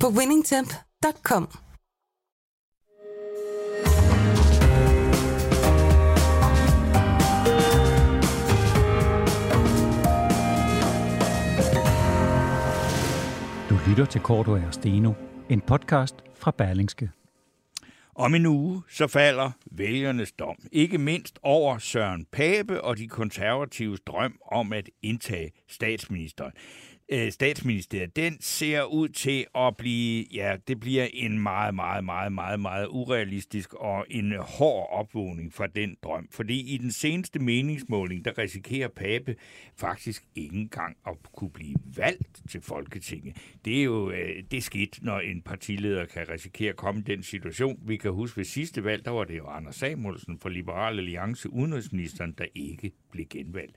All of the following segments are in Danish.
på winningtemp.com. Du lytter til Korto og Steno, en podcast fra Berlingske. Om en uge så falder vælgernes dom, ikke mindst over Søren Pape og de konservatives drøm om at indtage statsministeren øh, statsministeriet, den ser ud til at blive, ja, det bliver en meget, meget, meget, meget, meget urealistisk og en hård opvågning fra den drøm. Fordi i den seneste meningsmåling, der risikerer Pape faktisk ikke engang at kunne blive valgt til Folketinget. Det er jo øh, det skidt, når en partileder kan risikere at komme i den situation. Vi kan huske ved sidste valg, der var det jo Anders Samuelsen fra Liberal Alliance, udenrigsministeren, der ikke blev genvalgt.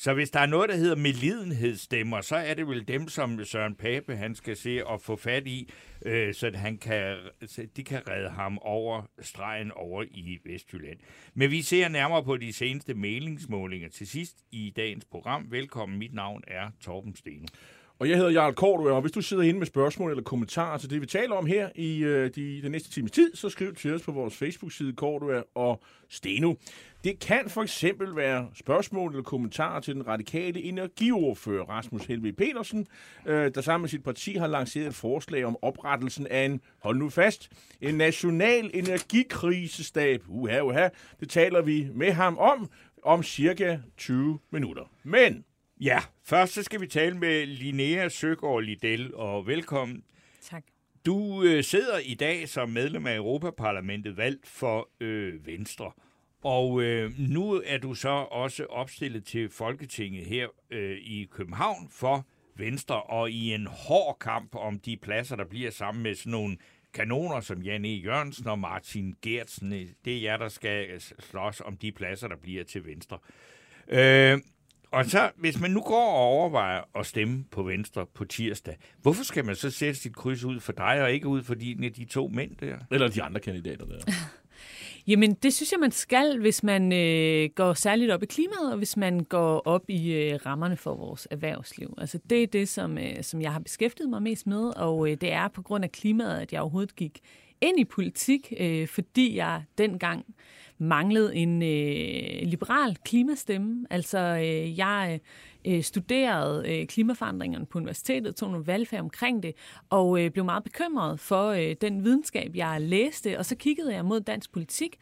Så hvis der er noget, der hedder melidenhedsstemmer, så er det vel dem, som Søren Pape han skal se og få fat i, øh, så han kan, så de kan redde ham over stregen over i Vestjylland. Men vi ser nærmere på de seneste meningsmålinger til sidst i dagens program. Velkommen, mit navn er Torben Steno. Og jeg hedder Jarl Kortua, og hvis du sidder inde med spørgsmål eller kommentarer til det, vi taler om her i øh, de, den næste times tid, så skriv til os på vores Facebook-side Kortua og Steno. Det kan for eksempel være spørgsmål eller kommentarer til den radikale energiordfører Rasmus Helve Petersen, øh, der sammen med sit parti har lanceret et forslag om oprettelsen af en, hold nu fast, en national energikrisestab. Uha, uha, det taler vi med ham om om cirka 20 minutter. Men Ja, først så skal vi tale med Linnea Søgaard Liddell, og velkommen. Tak. Du øh, sidder i dag som medlem af Europaparlamentet valgt for øh, Venstre. Og øh, nu er du så også opstillet til Folketinget her øh, i København for Venstre, og i en hård kamp om de pladser, der bliver sammen med sådan nogle kanoner som Jan E. Jørgensen og Martin Gertsen. Det er jer, der skal slås om de pladser, der bliver til Venstre. Øh, og så, hvis man nu går og overvejer at stemme på Venstre på tirsdag, hvorfor skal man så sætte sit kryds ud for dig, og ikke ud for de, de to mænd der? Eller de andre kandidater der. Jamen, det synes jeg, man skal, hvis man øh, går særligt op i klimaet, og hvis man går op i øh, rammerne for vores erhvervsliv. Altså, det er det, som, øh, som jeg har beskæftiget mig mest med, og øh, det er på grund af klimaet, at jeg overhovedet gik ind i politik, øh, fordi jeg dengang manglede en øh, liberal klimastemme. Altså, øh, jeg øh, studerede øh, klimaforandringerne på universitetet, tog nogle valgfag omkring det, og øh, blev meget bekymret for øh, den videnskab, jeg læste, og så kiggede jeg mod dansk politik,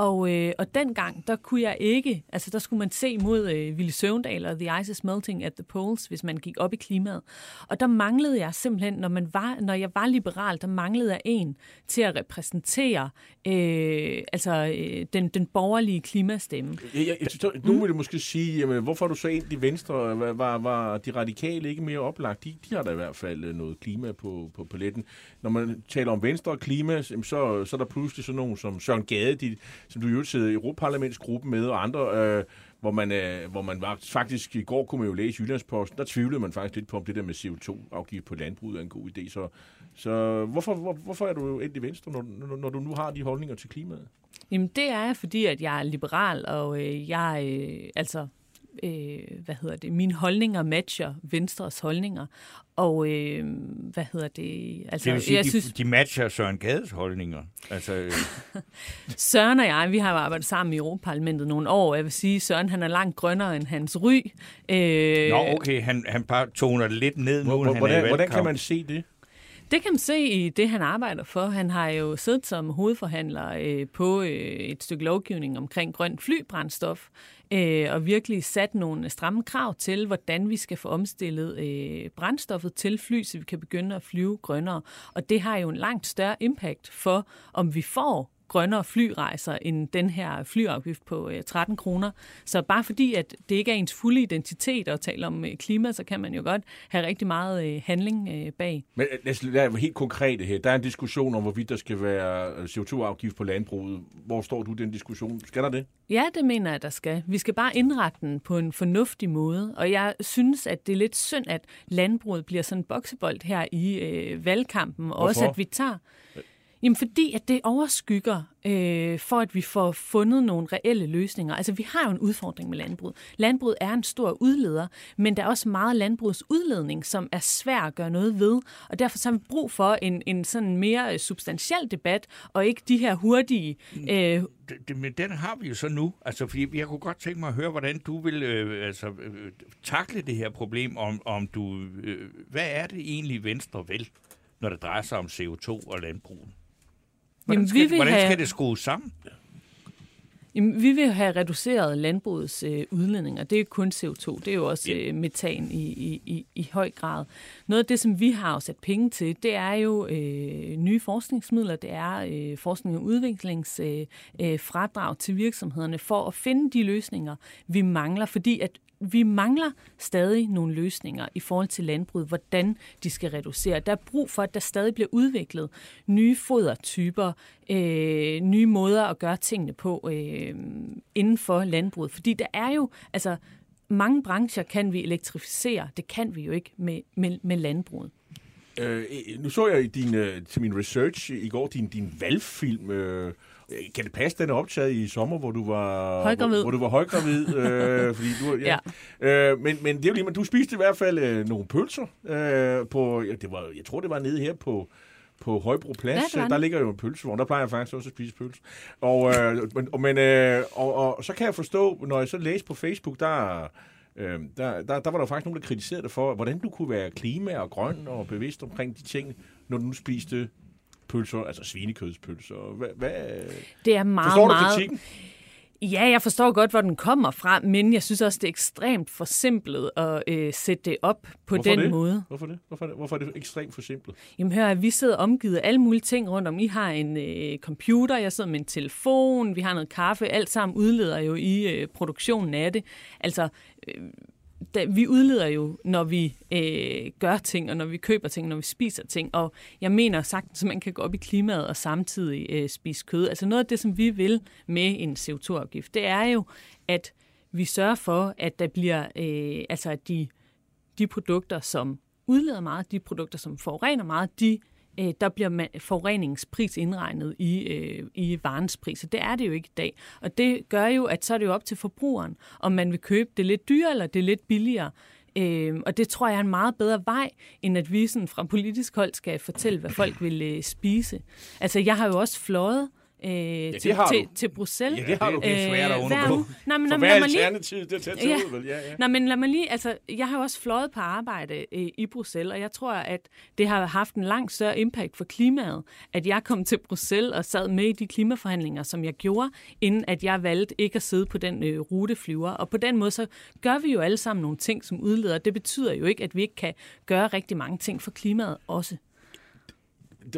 og, øh, og dengang, der kunne jeg ikke, altså der skulle man se mod øh, Ville Søvndal og The Ice is Melting at the Poles, hvis man gik op i klimaet. Og der manglede jeg simpelthen, når, man var, når jeg var liberal, der manglede jeg en til at repræsentere øh, altså, øh, den, den borgerlige klimastemme. Jeg, jeg, jeg, nu vil du måske sige, jamen, hvorfor du så i Venstre? Var, var, var de radikale ikke mere oplagt? De, de har da i hvert fald øh, noget klima på, på paletten. Når man taler om Venstre og klima, så, så er der pludselig sådan nogen som Søren Gade, de, som du jo sidder i Europaparlamentsgruppen med, og andre, øh, hvor man, øh, hvor man var, faktisk i går kunne man jo læse Jyllandsposten, der tvivlede man faktisk lidt på, om det der med CO2-afgift på landbruget er en god idé. Så, så hvorfor, hvor, hvorfor er du endt i Venstre, når, når, når du nu har de holdninger til klimaet? Jamen det er fordi, at jeg er liberal, og øh, jeg øh, altså øh, hvad hedder det, mine holdninger matcher Venstres holdninger. Og øh, hvad hedder det? Altså, det vil sige, jeg de, synes, de matcher Søren Gades holdninger. Altså, øh. Søren og jeg, vi har arbejdet sammen i Europaparlamentet nogle år. Jeg vil sige, Søren han er langt grønnere end hans ry. Øh, Nå, okay, han, han bare toner det lidt ned nu, hvordan, han er Hvordan kan man se det? Det kan man se i det, han arbejder for. Han har jo siddet som hovedforhandler øh, på øh, et stykke lovgivning omkring grønt flybrændstof, øh, og virkelig sat nogle stramme krav til, hvordan vi skal få omstillet øh, brændstoffet til fly, så vi kan begynde at flyve grønnere. Og det har jo en langt større impact for, om vi får grønnere flyrejser end den her flyafgift på øh, 13 kroner. Så bare fordi, at det ikke er ens fulde identitet at tale om øh, klima, så kan man jo godt have rigtig meget øh, handling øh, bag. Men øh, lad os være helt konkret her. Der er en diskussion om, hvorvidt der skal være øh, CO2-afgift på landbruget. Hvor står du i den diskussion? Skal der det? Ja, det mener jeg, der skal. Vi skal bare indrette den på en fornuftig måde. Og jeg synes, at det er lidt synd, at landbruget bliver sådan en boksebold her i øh, valgkampen. Og også, at vi tager... Jamen fordi, at det overskygger øh, for, at vi får fundet nogle reelle løsninger. Altså vi har jo en udfordring med landbruget. Landbruget er en stor udleder, men der er også meget landbrugets udledning, som er svær at gøre noget ved. Og derfor så har vi brug for en, en sådan mere substantiel debat, og ikke de her hurtige... Øh, det, det, men den har vi jo så nu. Altså, fordi jeg kunne godt tænke mig at høre, hvordan du vil øh, altså, øh, takle det her problem, om, om du... Øh, hvad er det egentlig Venstre vil, når det drejer sig om CO2 og landbruget? Hvordan, Jamen, skal, vi vil hvordan have- skal det skrues sammen? Jamen, vi vil have reduceret landbrugets øh, udledninger. Det er ikke kun CO2, det er jo også øh, metan i, i, i, i høj grad. Noget af det, som vi har afsat penge til, det er jo øh, nye forskningsmidler, det er øh, forskning og udviklingsfradrag øh, øh, til virksomhederne for at finde de løsninger, vi mangler, fordi at vi mangler stadig nogle løsninger i forhold til landbruget, hvordan de skal reducere. Der er brug for, at der stadig bliver udviklet nye fodertyper, øh, nye måder at gøre tingene på øh, inden for landbruget. Fordi der er jo, altså mange brancher kan vi elektrificere, det kan vi jo ikke med, med, med landbruget. Øh, nu så jeg i din, øh, til min research i går din, din valgfilm. Øh, kan det passe, den er optaget i sommer, hvor du var Højgravid. Hvor, hvor du var højgravid? øh, fordi du, ja. ja. Øh, men, men det er jo lige, men du spiste i hvert fald øh, nogle pølser øh, på, ja, det var, jeg tror det var nede her på, på Højbro Plads. Ja, der ligger jo en pølsevogn. Der plejer jeg faktisk også at spise pølser. Og, øh, men, og, men, øh, og, og så kan jeg forstå, når jeg så læste på Facebook, der, øh, der, der, der var der faktisk nogen, der kritiserede dig for, hvordan du kunne være klima og grøn og bevidst omkring de ting, når du nu spiste pølser, altså svinekødspølser. Hvad, hvad, Det er meget, forstår du meget... kritikken? Ja, jeg forstår godt, hvor den kommer fra, men jeg synes også, det er ekstremt forsimplet at øh, sætte det op på Hvorfor den det? måde. Hvorfor det? Hvorfor, er det? Hvorfor er det ekstremt forsimplet? Jamen hør, vi sidder omgivet af alle mulige ting rundt om. I har en øh, computer, jeg sidder med en telefon, vi har noget kaffe, alt sammen udleder jo i øh, produktionen af det. Altså, øh, da, vi udleder jo, når vi øh, gør ting, og når vi køber ting, når vi spiser ting. Og jeg mener sagtens, at man kan gå op i klimaet og samtidig øh, spise kød. Altså noget af det, som vi vil med en CO2-afgift, det er jo, at vi sørger for, at der bliver, øh, altså at de, de produkter, som udleder meget, de produkter, som forurener meget, de øh, Øh, der bliver forureningspris indregnet i, øh, i varens pris, det er det jo ikke i dag. Og det gør jo, at så er det jo op til forbrugeren, om man vil købe det lidt dyrere eller det lidt billigere. Øh, og det tror jeg er en meget bedre vej, end at vi sådan fra politisk hold skal fortælle, hvad folk vil øh, spise. Altså, jeg har jo også fløjet øh, til, har til, til Bruxelles. Ja, det har du. Det er svært at undgå. Nej, men, For hvad er alternativet? Det er tage Ja. ud, vel? Ja, ja. Nej, men lad mig lige, altså, jeg har jo også fløjet på arbejde øh, i Bruxelles, og jeg tror, at det har haft en langt større impact for klimaet, at jeg kom til Bruxelles og sad med i de klimaforhandlinger, som jeg gjorde, inden at jeg valgte ikke at sidde på den øh, ruteflyver. Og på den måde, så gør vi jo alle sammen nogle ting, som udleder. Det betyder jo ikke, at vi ikke kan gøre rigtig mange ting for klimaet også.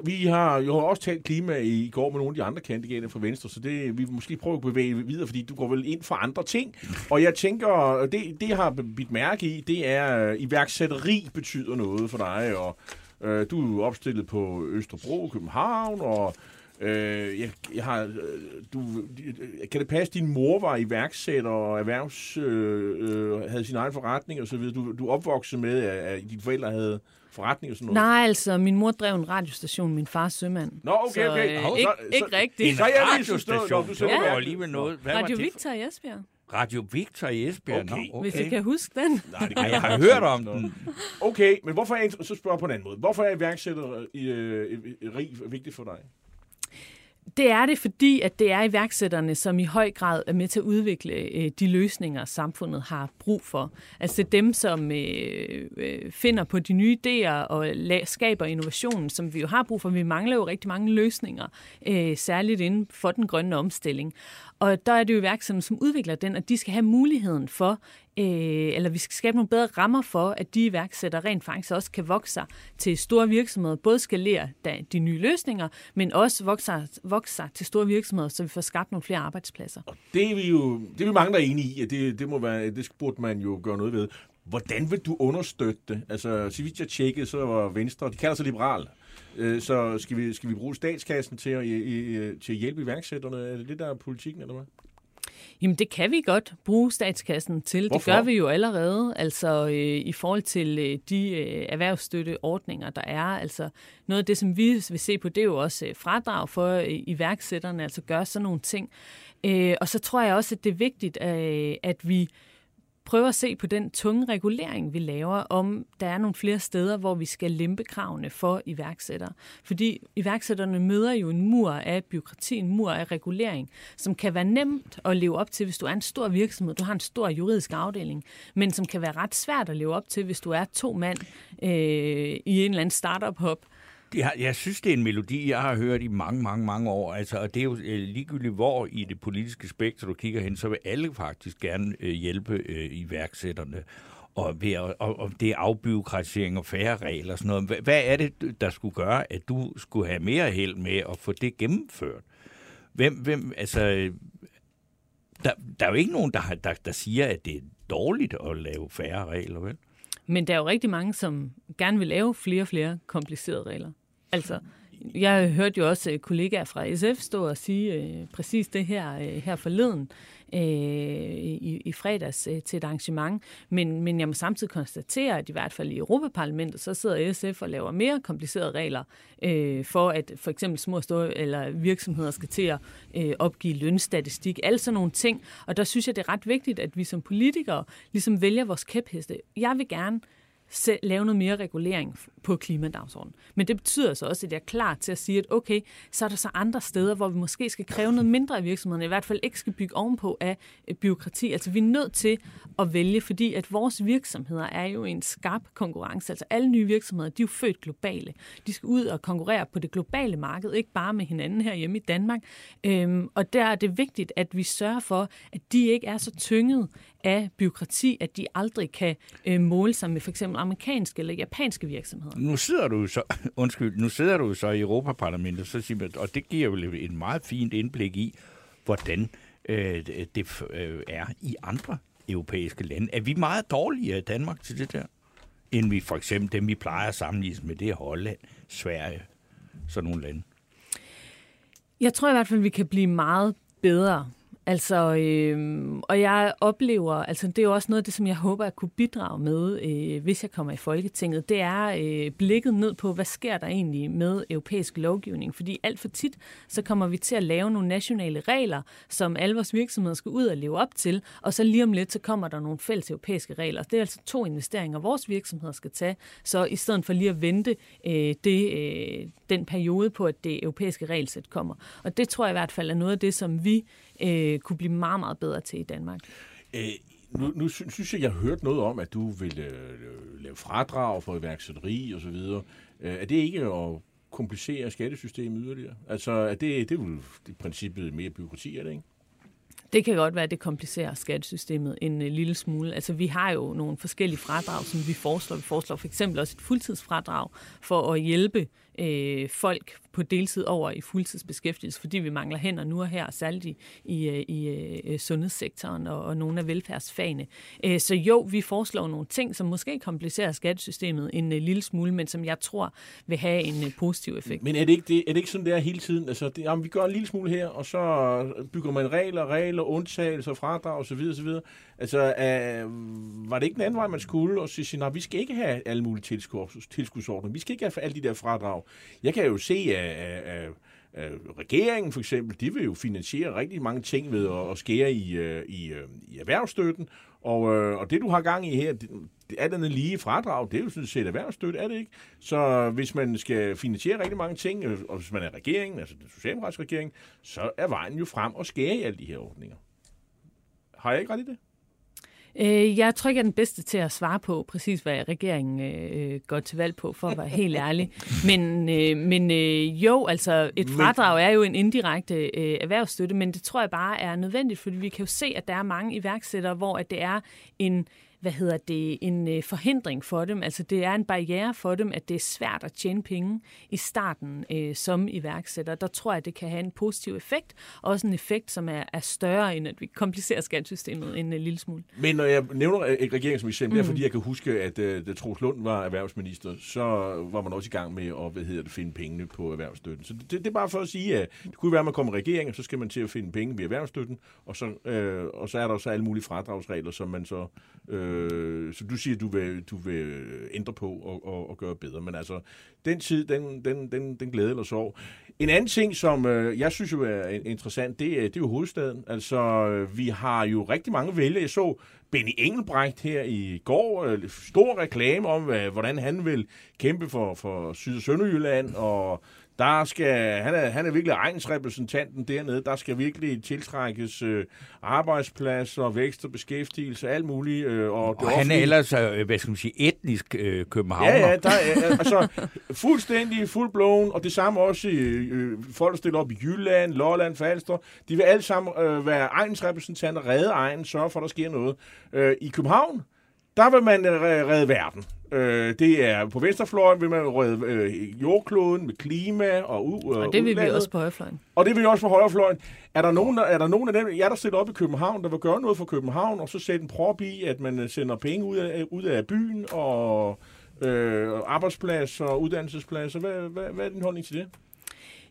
Vi har jo også talt klima i går med nogle af de andre kandidater fra Venstre, så det vi måske prøve at bevæge videre, fordi du går vel ind for andre ting. Og jeg tænker, det, det jeg har mit mærke i, det er, øh, iværksætteri betyder noget for dig, og øh, du er opstillet på Østerbro, København, og øh, jeg, jeg har, øh, du, øh, kan det passe, at din mor var iværksætter og erhvervs, øh, øh, havde sin egen forretning og så videre. Du, du opvokset med, at, at dine forældre havde forretning og sådan noget. Nej, altså, min mor drev en radiostation, min fars sømand. Nå, okay, okay. Så, øh, Hov, ikke, så- ikke så- rigtigt. En Så er jeg radiostation. du var Ja. jo alligevel noget. Hvad Radio var? Victor i Esbjerg, Radio Victor i Esbjerg. Okay. Nå, hvis I kan huske den. Nej, det kan jeg har hørt om den. Okay, men hvorfor er, så spørger jeg på en anden måde. Hvorfor er iværksætter i, øh, i- rig vigtigt for dig? Det er det, fordi at det er iværksætterne, som i høj grad er med til at udvikle øh, de løsninger, samfundet har brug for. Altså det er dem, som øh, øh finder på de nye idéer og la- skaber innovationen, som vi jo har brug for. Vi mangler jo rigtig mange løsninger, øh, særligt inden for den grønne omstilling. Og der er det jo iværksætterne, som udvikler den, at de skal have muligheden for øh, eller vi skal skabe nogle bedre rammer for, at de iværksættere rent faktisk også kan vokse sig til store virksomheder, både skalere de nye løsninger, men også vokse sig, vokse sig til store virksomheder, så vi får skabt nogle flere arbejdspladser. Og det er vi jo det er vi mange, der er enige i, at det, det, må være, det burde man jo gøre noget ved. Hvordan vil du understøtte det? Altså, så vidt jeg tjekkede, så var Venstre, de kalder sig liberal, Øh, så skal vi, skal vi bruge statskassen til at, til at hjælpe iværksætterne? Er det det, der er politikken, eller hvad? Jamen, det kan vi godt bruge statskassen til. Hvorfor? Det gør vi jo allerede, altså øh, i forhold til øh, de øh, erhvervsstøtteordninger, der er. Altså noget af det, som vi vil se på, det er jo også øh, fradrag for øh, iværksætterne, altså gøre sådan nogle ting. Øh, og så tror jeg også, at det er vigtigt, øh, at vi prøve at se på den tunge regulering, vi laver, om der er nogle flere steder, hvor vi skal lempe kravene for iværksættere. Fordi iværksætterne møder jo en mur af byråkrati, en mur af regulering, som kan være nemt at leve op til, hvis du er en stor virksomhed, du har en stor juridisk afdeling, men som kan være ret svært at leve op til, hvis du er to mand øh, i en eller anden startup-hop, jeg, jeg synes, det er en melodi, jeg har hørt i mange, mange, mange år. Altså, og det er jo øh, ligegyldigt, hvor i det politiske spektrum du kigger hen, så vil alle faktisk gerne øh, hjælpe øh, iværksætterne. Og, ved, og, og det er afbyråkratisering og færre regler og sådan noget. Hvad, hvad er det, der skulle gøre, at du skulle have mere held med at få det gennemført? Hvem, hvem altså... Der, der er jo ikke nogen, der, der, der siger, at det er dårligt at lave færre regler, vel? Men der er jo rigtig mange, som gerne vil lave flere og flere komplicerede regler. Altså, jeg hørte jo også øh, kollegaer fra SF stå og sige øh, præcis det her øh, her forleden øh, i, i fredags øh, til et arrangement. Men, men jeg må samtidig konstatere, at i hvert fald i Europaparlamentet, så sidder SF og laver mere komplicerede regler øh, for, at for eksempel små og store eller virksomheder skal til at øh, opgive lønstatistik. Alle sådan nogle ting. Og der synes jeg, det er ret vigtigt, at vi som politikere ligesom vælger vores kæpheste. Jeg vil gerne lave noget mere regulering på klimadagsordenen. Men det betyder så også, at jeg er klar til at sige, at okay, så er der så andre steder, hvor vi måske skal kræve noget mindre af virksomhederne, i hvert fald ikke skal bygge ovenpå af øh, byråkrati. Altså vi er nødt til at vælge, fordi at vores virksomheder er jo en skarp konkurrence. Altså alle nye virksomheder, de er jo født globale. De skal ud og konkurrere på det globale marked, ikke bare med hinanden her hjemme i Danmark. Øhm, og der er det vigtigt, at vi sørger for, at de ikke er så tynget af byråkrati, at de aldrig kan øh, måle sig med for eksempel amerikanske eller japanske virksomheder. Nu sidder du så, undskyld, nu sidder du så i Europaparlamentet, så siger man, og det giver jo et meget fint indblik i, hvordan øh, det øh, er i andre europæiske lande. Er vi meget dårligere i Danmark til det der, end vi for eksempel dem, vi plejer at sammenligne med, det er Holland, Sverige, sådan nogle lande? Jeg tror i hvert fald, vi kan blive meget bedre Altså, øh, og jeg oplever, altså det er jo også noget af det, som jeg håber at kunne bidrage med, øh, hvis jeg kommer i Folketinget, det er øh, blikket ned på, hvad sker der egentlig med europæisk lovgivning? Fordi alt for tit, så kommer vi til at lave nogle nationale regler, som alle vores virksomheder skal ud og leve op til, og så lige om lidt, så kommer der nogle fælles europæiske regler. Det er altså to investeringer, vores virksomheder skal tage, så i stedet for lige at vente øh, det, øh, den periode på, at det europæiske regelsæt kommer. Og det tror jeg i hvert fald er noget af det, som vi øh, kunne blive meget, meget bedre til i Danmark. Øh, nu, nu synes jeg, jeg har hørt noget om, at du vil øh, lave fradrag for iværksætteri osv. Øh, er det ikke at komplicere skattesystemet yderligere? Altså, er det, det er vel i princippet mere byråkrati, er det ikke? Det kan godt være, at det komplicerer skattesystemet en uh, lille smule. Altså, vi har jo nogle forskellige fradrag, som vi foreslår. Vi foreslår for eksempel også et fuldtidsfradrag for at hjælpe øh, folk på deltid over i fuldtidsbeskæftigelse, fordi vi mangler hænder nu og her, særligt i, i, i øh, sundhedssektoren og, og nogle af velfærdsfagene. Øh, så jo, vi foreslår nogle ting, som måske komplicerer skattesystemet en øh, lille smule, men som jeg tror vil have en positiv effekt. Men er det ikke, det, er det ikke sådan, der hele tiden? Altså, det, jamen, vi gør en lille smule her, og så bygger man regler, regler, undtagelser, fradrag osv. osv. Altså, øh, var det ikke den anden vej, man skulle, og sige, nej, vi skal ikke have alle mulige tilskudsordninger, vi skal ikke have alle de der fradrag. Jeg kan jo se, at, af, af, af regeringen for eksempel, de vil jo finansiere rigtig mange ting ved at, at skære i, øh, i, øh, i erhvervsstøtten, og, øh, og det, du har gang i her, det, er den lige fradrag, det er jo sådan set erhvervsstøtte, er det ikke? Så hvis man skal finansiere rigtig mange ting, og hvis man er regeringen, altså den socialdemokratiske regering, så er vejen jo frem og skære i alle de her ordninger. Har jeg ikke ret i det? Øh, jeg tror ikke, jeg er den bedste til at svare på præcis, hvad regeringen øh, går til valg på, for at være helt ærlig. Men, øh, men øh, jo, altså et fradrag er jo en indirekte øh, erhvervsstøtte, men det tror jeg bare er nødvendigt, fordi vi kan jo se, at der er mange iværksættere, hvor at det er en hvad hedder det, en øh, forhindring for dem. Altså det er en barriere for dem, at det er svært at tjene penge i starten øh, som iværksætter. Der tror jeg, det kan have en positiv effekt, også en effekt, som er, er større, end at vi komplicerer skattesystemet en, en lille smule. Men når jeg nævner et regering som eksempel, mm. er fordi jeg kan huske, at øh, da Troels Lund var erhvervsminister, så var man også i gang med at hvad hedder det, finde pengene på erhvervsstøtten. Så det, det er bare for at sige, at det kunne være, at man kommer i regering, og så skal man til at finde penge ved erhvervsstøtten, og så, øh, og så er der også alle mulige fradragsregler, som man så øh, øh, som du siger, du vil, du vil ændre på og, og, og gøre bedre. Men altså, den tid, den, den, den, den glæde eller sorg. En anden ting, som øh, jeg synes jo er interessant, det, øh, det er jo hovedstaden. Altså, øh, vi har jo rigtig mange vælgere. Jeg så Benny Engelbrecht her i går, øh, stor reklame om, hvad, hvordan han vil kæmpe for, for Syd- og Sønderjylland, og der skal, han, er, han er virkelig egensrepræsentanten dernede. Der skal virkelig tiltrækkes øh, arbejdspladser, vækst og beskæftigelse, alt muligt. Øh, og, og det han er ellers, øh, hvad skal man sige, etnisk øh, københavner. Ja, ja, der er, altså fuldstændig fuldblåen, og det samme også i øh, folk, der stiller op i Jylland, Lolland, Falster. De vil alle sammen øh, være egensrepræsentanter, redde egen, sørge for, at der sker noget. Øh, I København, der vil man øh, redde verden. Øh, det er på venstrefløjen vil man redde øh, jordkloden med klima og u- Og det vil udlandet. vi også på højrefløjen. Og det vil vi også på højrefløjen. Er der nogen, der, er der nogen af dem, jeg der sidder op i København, der vil gøre noget for København, og så sætte en prop i, at man sender penge ud af, ud af byen, og øh, arbejdspladser og uddannelsespladser? Hvad, hvad, hvad er din holdning til det?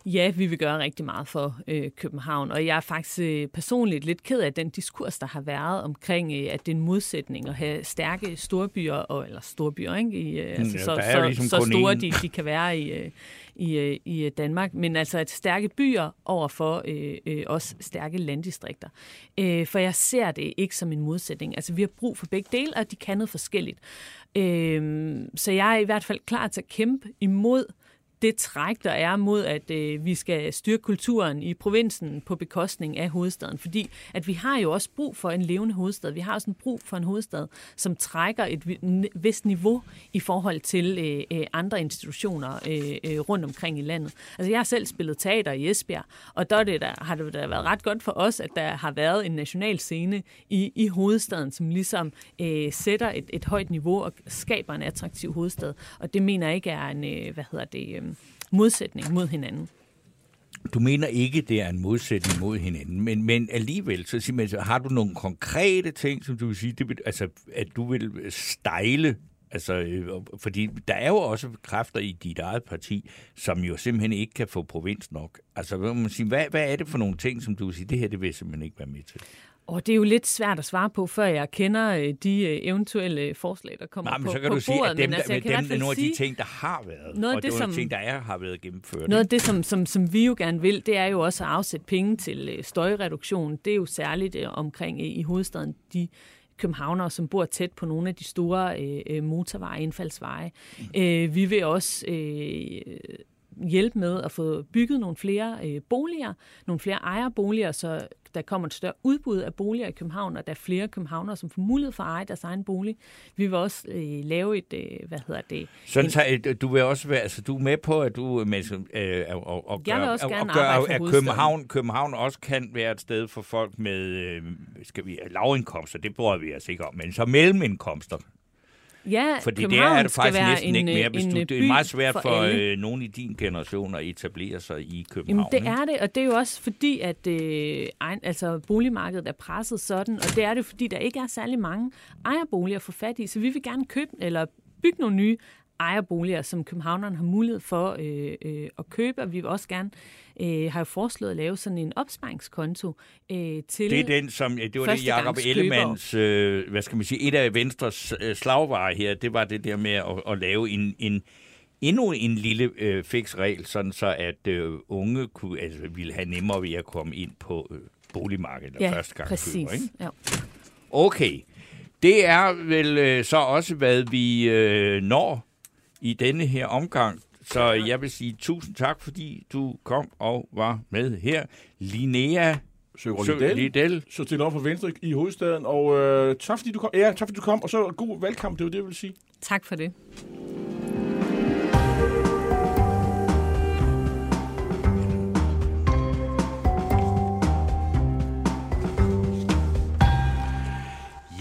Ja, vi vil gøre rigtig meget for øh, København, og jeg er faktisk øh, personligt lidt ked af den diskurs, der har været omkring, øh, at det er en modsætning at have stærke storbyer, og, eller storbyer, ikke? I, øh, altså, ja, så, så, ligesom så store de, de kan være i, øh, i, øh, i Danmark, men altså at stærke byer over for øh, øh, også stærke landdistrikter. Øh, for jeg ser det ikke som en modsætning. Altså vi har brug for begge dele, og de kan noget forskelligt. Øh, så jeg er i hvert fald klar til at kæmpe imod det træk, der er mod, at øh, vi skal styrke kulturen i provinsen på bekostning af hovedstaden. Fordi at vi har jo også brug for en levende hovedstad. Vi har også en brug for en hovedstad, som trækker et vist niveau i forhold til øh, øh, andre institutioner øh, øh, rundt omkring i landet. Altså jeg har selv spillet teater i Esbjerg, og der, det der har det da været ret godt for os, at der har været en national scene i, i hovedstaden, som ligesom øh, sætter et, et højt niveau og skaber en attraktiv hovedstad. Og det mener jeg ikke er en, øh, hvad hedder det, øh, modsætning mod hinanden. Du mener ikke, det er en modsætning mod hinanden, men, men alligevel, så, siger man, så har du nogle konkrete ting, som du vil sige, det, altså, at du vil stejle Altså, øh, fordi der er jo også kræfter i dit eget parti, som jo simpelthen ikke kan få provins nok. Altså, hvad, man sige, hvad, hvad er det for nogle ting, som du vil sige, det her det vil jeg simpelthen ikke være med til? Og det er jo lidt svært at svare på, før jeg kender øh, de øh, eventuelle forslag, der kommer Nej, men på, så kan på du sige, at dem, altså, dem, dem er nogle af de ting, der har været, noget og det, som, ting, der er, har været gennemført. Noget af det, som, som, som vi jo gerne vil, det er jo også at afsætte penge til øh, støjreduktion. Det er jo særligt omkring i hovedstaden de københavnere, som bor tæt på nogle af de store øh, motorveje, indfaldsveje. Mm. Øh, vi vil også øh, hjælpe med at få bygget nogle flere øh, boliger, nogle flere ejerboliger, så der kommer et større udbud af boliger i København, og der er flere københavnere, som får mulighed for at eje deres egen bolig. Vi vil også øh, lave et, øh, hvad hedder det? Sådan en, så, du vil også være, altså du er med på, at du med, øh, og, og gør, også og, og gør, at København, København også kan være et sted for folk med, øh, skal vi, lavindkomster, det bruger vi altså ikke om, men så mellemindkomster, Ja, Fordi det er det faktisk næsten en, ikke mere. Hvis du, det er meget svært for, for øh, nogen i din generation at etablere sig i København. Jamen, det er det, og det er jo også fordi, at øh, altså, boligmarkedet er presset sådan, og det er det, fordi der ikke er særlig mange ejerboliger at få fat i, så vi vil gerne købe eller bygge nogle nye ejerboliger, som københavnerne har mulighed for øh, øh, at købe, og vi vil også gerne øh, har jo foreslået at lave sådan en opsparingskonto øh, til Det er den, som, det var det Jacob Ellemanns, øh, hvad skal man sige, et af Venstres øh, slagvarer her, det var det der med at, at lave en, en endnu en lille øh, fix regel, sådan så at øh, unge kunne, altså, ville have nemmere ved at komme ind på øh, boligmarkedet ja, første gang præcis. køber. Ikke? Ja. Okay. Det er vel øh, så også, hvad vi øh, når i denne her omgang. Så jeg vil sige tusind tak, fordi du kom og var med her. Linnea Søger Sø Liddell, så stiller op for Venstre i hovedstaden. Og øh, tak, fordi du kom. Ja, tak, fordi du kom. Og så god valgkamp, det var det, jeg vil sige. Tak for det.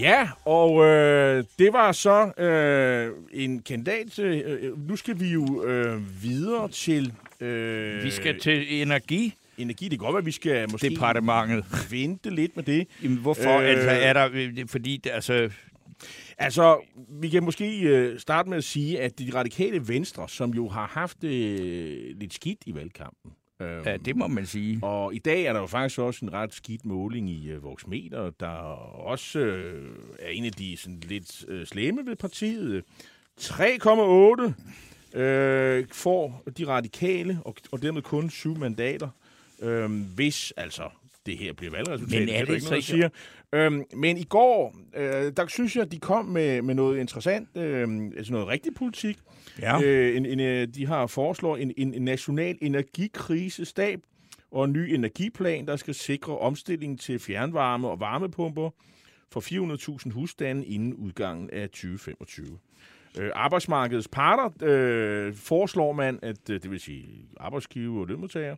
Ja, og øh, det var så øh, en kandidat. Øh, nu skal vi jo øh, videre til... Øh, Vi skal til energi. Energi, det kan godt være, at vi skal måske Departementet. vente lidt med det. Jamen, hvorfor? Øh. Øh... Altså, er der... øh, Fordi, altså... Altså, vi kan måske øh, starte med at sige, at de radikale venstre, som jo har haft øh, lidt skidt i valgkampen, øh, Ja, det må man sige. Og i dag er der jo faktisk også en ret skidt måling i øh, Voxmeter, der også øh, er en af de sådan, lidt øh, slemme ved partiet. 3,8 øh, får de radikale, og, og dermed kun syv mandater, øh, hvis altså det her bliver valgresultatet. Men er der det ikke noget, siger. Øhm, men i går, øh, der synes jeg, at de kom med, med noget interessant, øh, altså noget rigtig politik. Ja. Øh, en, en, øh, de har foreslået en, en, en national energikrisestab og en ny energiplan, der skal sikre omstilling til fjernvarme og varmepumper for 400.000 husstande inden udgangen af 2025. Øh, arbejdsmarkedets parter øh, foreslår man, at øh, det vil sige arbejdsgiver og lønmodtagere,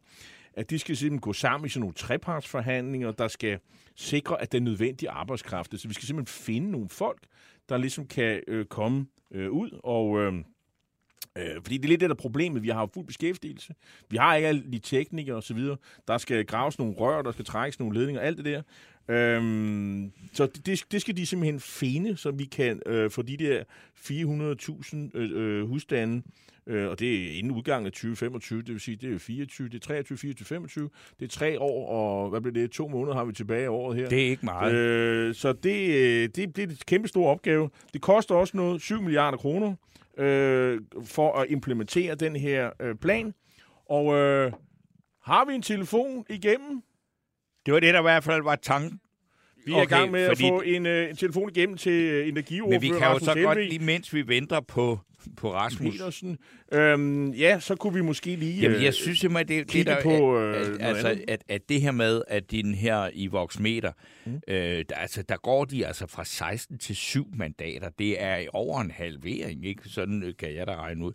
at de skal simpelthen gå sammen i sådan nogle trepartsforhandlinger, der skal sikre, at den nødvendige arbejdskraft, så vi skal simpelthen finde nogle folk, der ligesom kan øh, komme øh, ud og... Øh, Øh, fordi det er lidt det der problemet. Vi har jo fuld beskæftigelse. Vi har ikke alle de teknikere osv. Der skal graves nogle rør, der skal trækkes nogle ledninger, alt det der. Øhm, så det, det skal de simpelthen finde, så vi kan øh, få de der 400.000 øh, øh, husstande, øh, og det er inden udgangen af 2025, det vil sige, det er 24, det er 23, 24, 25, det er tre år, og hvad bliver det, to måneder har vi tilbage af året her. Det er ikke meget. Øh, så det, øh, det, det er en kæmpe stor opgave. Det koster også noget, 7 milliarder kroner, øh, for at implementere den her øh, plan. Og øh, har vi en telefon igennem? Det var det, der i hvert fald var tanken. Vi er i Okay, gang med fordi- at få en, øh, en telefon igennem til øh, energiordfører Men vi kan jo Rasmus så godt, Helveg lige mens vi venter på, på Rasmus... Petersen. Øhm, ja, så kunne vi måske lige... Jamen, øh, jeg synes simpelthen, det, det der, på, øh, at, altså, at, at det her med, at den her i Voxmeter, mm. øh, der, altså, der går de altså fra 16 til 7 mandater. Det er over en halvering, ikke? Sådan øh, kan jeg da regne ud.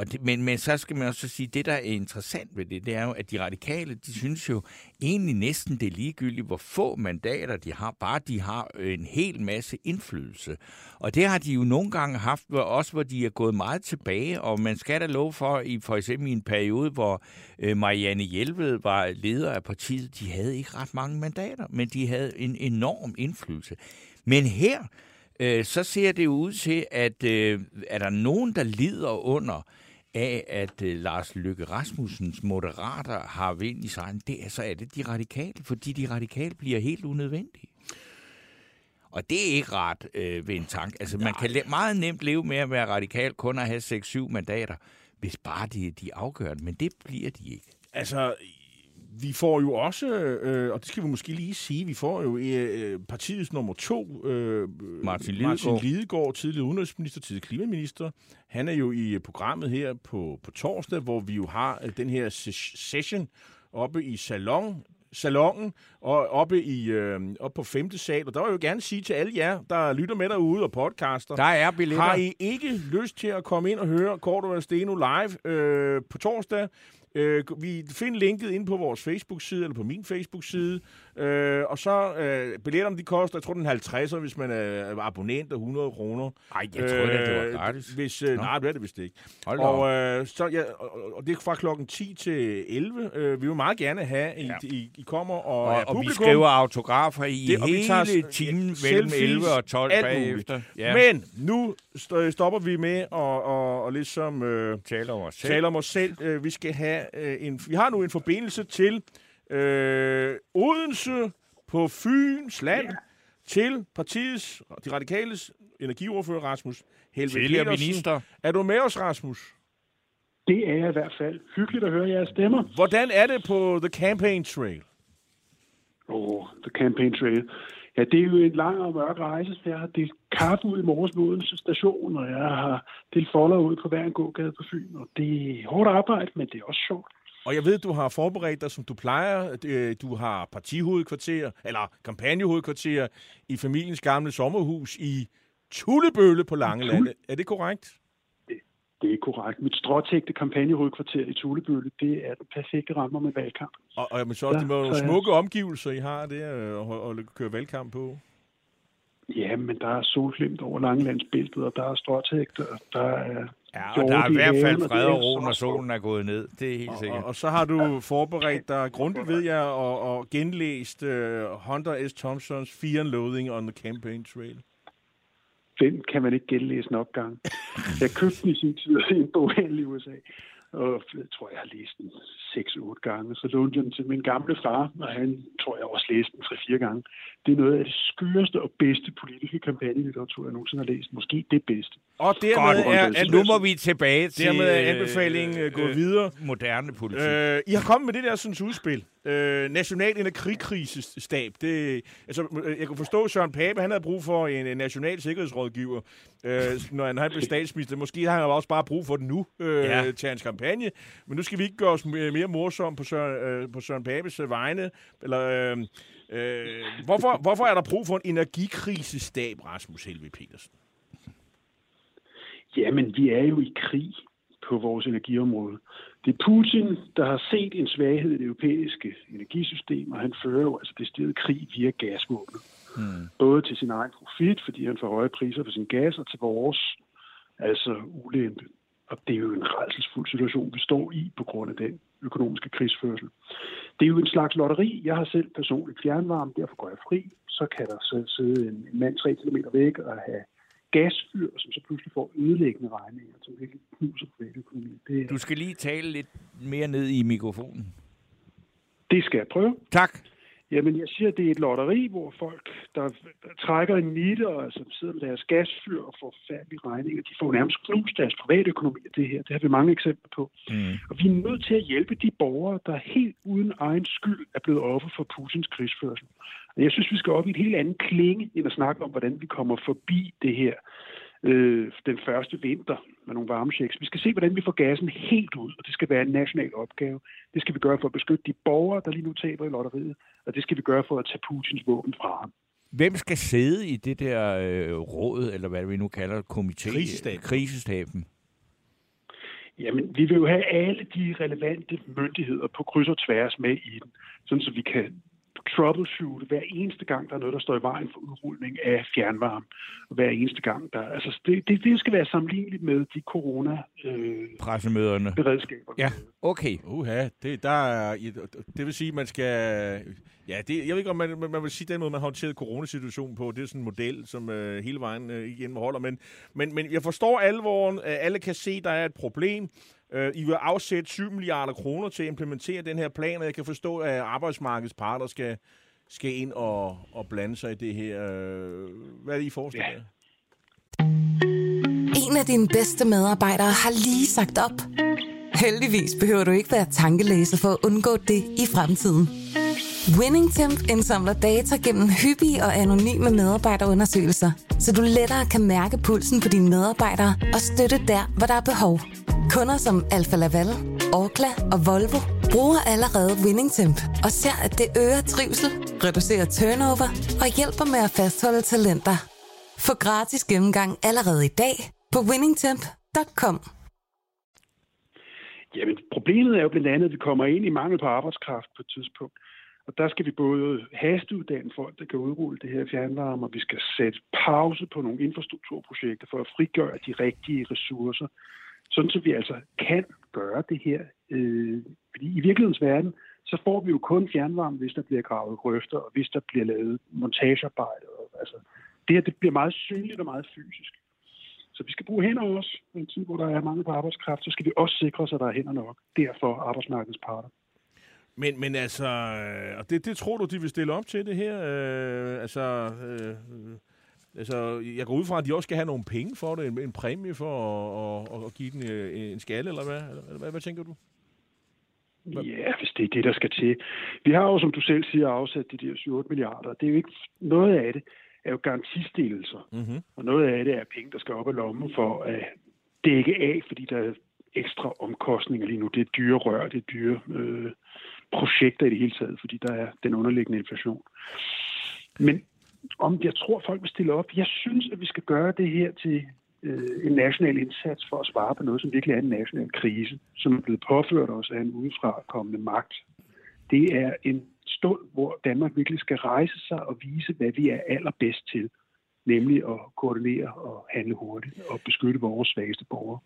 Og det, men, men så skal man også sige, det der er interessant ved det, det er jo, at de radikale, de synes jo egentlig næsten det er ligegyldigt, hvor få mandater de har, bare de har en hel masse indflydelse. Og det har de jo nogle gange haft, hvor, også hvor de er gået meget tilbage, og man skal da love for, i for eksempel i en periode, hvor øh, Marianne Hjelved var leder af partiet, de havde ikke ret mange mandater, men de havde en enorm indflydelse. Men her, øh, så ser det jo ud til, at øh, er der nogen, der lider under af, at øh, Lars Løkke Rasmussens moderater har vind i sig, det er, så er det de radikale, fordi de radikale bliver helt unødvendige. Og det er ikke ret øh, ved en tank. Altså, man kan le- meget nemt leve med at være radikal, kun at have 6-7 mandater, hvis bare de, de afgør det. Men det bliver de ikke. Altså, vi får jo også, øh, og det skal vi måske lige sige, vi får jo øh, partiets nummer to, øh, Martin Martin Lidegaard. Lidegaard, tidligere udenrigsminister, tidligere klimaminister. Han er jo i programmet her på, på torsdag, hvor vi jo har øh, den her ses- session oppe i salon, salongen og oppe, i, øh, oppe på femte sal. Og der vil jeg jo gerne sige til alle jer, der lytter med derude og podcaster, Der er billetter. har I ikke lyst til at komme ind og høre Cordova og Steno live øh, på torsdag? Øh, vi finder linket inde på vores Facebook-side, eller på min Facebook-side. Øh, og så øh, billetterne, de koster, jeg tror, den er 50, hvis man er abonnent, og 100 kroner. Ej, jeg troede da, det var Øh, gratis. Hvis, øh, Nå. nej, det er det vist ikke. Hold. Og, øh, så, ja, og, og det er fra klokken 10 til 11. Øh, vi vil meget gerne have, at I, Ja. I, I kommer og, Og, er og vi skriver autografer i Det- og vi hele tager s- timen mellem selfies, 11 og 12 alt bagefter. Ja. Men nu st- stopper vi med at og, og ligesom... Øh, taler om os selv. tale om os selv. Øh, vi skal have øh, en, vi har nu en forbindelse til øh, Odense på Fyns land ja. til partiets, de radikales energiordfører Rasmus Helve Tidligere Petersen. minister. Er du med os, Rasmus? Det er i hvert fald hyggeligt at høre jeres stemmer. Hvordan er det på The Campaign Trail? Åh, oh, The Campaign Trail. Ja, det er jo en lang og mørk rejse. Jeg har delt kaffe ud i morges på Odense station, og jeg har delt folder ud på hver en gågade på Fyn. Og det er hårdt arbejde, men det er også sjovt. Og jeg ved, du har forberedt dig, som du plejer. Øh, Du har partihovedkvarter, eller kampagnehovedkvarter i familiens gamle sommerhus i Tullebølle på Langeland. Er det korrekt? Det er korrekt. Mit stråtægte kampagnehovedkvarter i Tulebølle, det er den perfekte ramme om en valgkamp. Og, og men så Ja, det må er- smukke omgivelser, I har der øh, at, at køre valgkamp på. Ja, men der er solglimt over Langelandsbæltet, og der er stråtægte, og der er... Ja, og der er i hvert fald fred og ro, når solen er gået ned. Det er helt Og, sikkert. og, og så har du forberedt dig grundigt, ved jeg, og, og genlæst uh, Hunter S. Thompsons Fear and Loathing on the Campaign Trail. Den kan man ikke genlæse nok gange. Jeg købte den i sin tid i en boghandel i USA, og jeg tror, jeg har læst den 6-8 gange. Så lånte jeg den til min gamle far, og han tror jeg også læste den 3-4 gange. Det er noget af det skøreste og bedste politiske kampagnelitteratur, jeg nogensinde har læst. Måske det bedste. Og dermed Godt, er, S. nu må vi tilbage til dermed er øh, anbefalingen øh, gået øh, videre. moderne politik. Øh, I har kommet med det der sådan udspil. Øh, National Energikrisestab. Det, altså, øh, jeg kunne forstå, at Søren Pape han havde brug for en, en national sikkerhedsrådgiver, øh, når han, han blev statsminister. Måske har han også bare brug for det nu øh, Ja. til hans kampagne. Men nu skal vi ikke gøre os mere, mere morsomme på Søren, øh, på Søren Papes øh, vegne. Eller, øh, øh, hvorfor, hvorfor er der brug for en energikrisestab, Rasmus Helve Petersen? Jamen, vi er jo i krig på vores energiområde. Det er Putin, der har set en svaghed i det europæiske energisystem, og han fører jo altså decideret krig via gasvåbnet. Mm. Både til sin egen profit, fordi han får høje priser for sin gas, og til vores altså ulempe. Og det er jo en redselsfuld situation, vi står i på grund af den økonomiske krigsførsel. Det er jo en slags lotteri. Jeg har selv personligt fjernvarme, derfor går jeg fri. Så kan der sidde en mand 3 km væk og have gasfyr, som så pludselig får ødelæggende regninger, som virkelig knuser privatøkonomien. Det, Du skal lige tale lidt mere ned i mikrofonen. det skal jeg prøve. Tak. Jamen, jeg siger, at det er et lotteri, hvor folk, der, trækker en nitte og altså, sidder med deres gasfyr og får færdige regninger, de får nærmest knust deres privatøkonomi af det her. Det har vi mange eksempler på. Mm. Og vi er nødt til at hjælpe de borgere, der helt uden egen skyld er blevet offer for Putins krigsførsel. Og jeg synes, vi skal op i et helt andet klinge, end at snakke om, hvordan vi kommer forbi det her øh, den første vinter med nogle varmechecks. Vi skal se, hvordan vi får gassen helt ud, og det skal være en national opgave. Det skal vi gøre for at beskytte de borgere, der lige nu taber i lotteriet, og det skal vi gøre for at tage Putins våben fra ham. Hvem skal sidde i det der øh, råd, eller hvad vi nu kalder komité? Krisestaben. Krisestaben. Jamen, vi vil jo have alle de relevante myndigheder på kryds og tværs med i den, sådan så vi kan troubleshoot hver eneste gang, der er noget, der står i vejen for udrulning af fjernvarme. Hver eneste gang, der... Altså, det, det, det skal være sammenligneligt med de corona-beredskaber. Øh, Pressemøderne. beredskaber, Ja, okay. Uha, det, der er, det vil sige, at man skal... Ja, det, jeg ved ikke, om man, man vil sige, den måde, man har håndteret coronasituationen på, det er sådan en model, som øh, hele vejen øh, igen holder. Men, men, men jeg forstår alvoren. Øh, alle kan se, at der er et problem. Øh, I vil afsætte 7 milliarder kroner til at implementere den her plan, og jeg kan forstå, at arbejdsmarkedets parter skal, skal ind og, og blande sig i det her. Øh, Hvad er det, I forestiller Ja. En af dine bedste medarbejdere har lige sagt op. Heldigvis behøver du ikke være tankelæser for at undgå det i fremtiden. WinningTemp indsamler data gennem hyppige og anonyme medarbejderundersøgelser, så du lettere kan mærke pulsen på dine medarbejdere og støtte der, hvor der er behov. Kunder som Alfa Laval, Orkla og Volvo bruger allerede WinningTemp og ser, at det øger trivsel, reducerer turnover og hjælper med at fastholde talenter. Få gratis gennemgang allerede i dag på winningtemp.com. Jamen, problemet er jo blandt andet, at vi kommer ind i mangel på arbejdskraft på et tidspunkt. Og der skal vi både hasteuddanne folk, der kan udrulle det her fjernvarme, og vi skal sætte pause på nogle infrastrukturprojekter for at frigøre de rigtige ressourcer, sådan så vi altså kan gøre det her. Øh, fordi i virkelighedens verden, så får vi jo kun fjernvarme, hvis der bliver gravet grøfter, og hvis der bliver lavet montagearbejde. Og, altså, det her det bliver meget synligt og meget fysisk. Så vi skal bruge hænder også. I en tid, hvor der er mange på arbejdskraft, så skal vi også sikre os, at der er hænder nok. Derfor arbejdsmarkedets parter. Men, men altså, øh, og det, det tror du, de vil stille op til det her? Øh, altså, øh, altså, jeg går ud fra, at de også skal have nogle penge for det, en, en præmie for at, at, at give den øh, en skalle, eller hvad? Eller, hvad, hvad tænker du? Ja, hvis det er det, der skal til. Vi har jo, som du selv siger, afsat de der 7-8 milliarder. Det er jo ikke noget af det er jo garantistillelser. Mm-hmm. Og noget af det er penge, der skal op af lommen for at dække af, fordi der ekstra omkostninger lige nu. Det er dyre rør, det er dyre øh, projekter i det hele taget, fordi der er den underliggende inflation. Men om jeg tror, folk vil stille op, jeg synes, at vi skal gøre det her til øh, en national indsats for at svare på noget, som virkelig er en national krise, som er blevet påført os af en udefra kommende magt. Det er en stund, hvor Danmark virkelig skal rejse sig og vise, hvad vi er allerbedst til, nemlig at koordinere og handle hurtigt og beskytte vores svageste borgere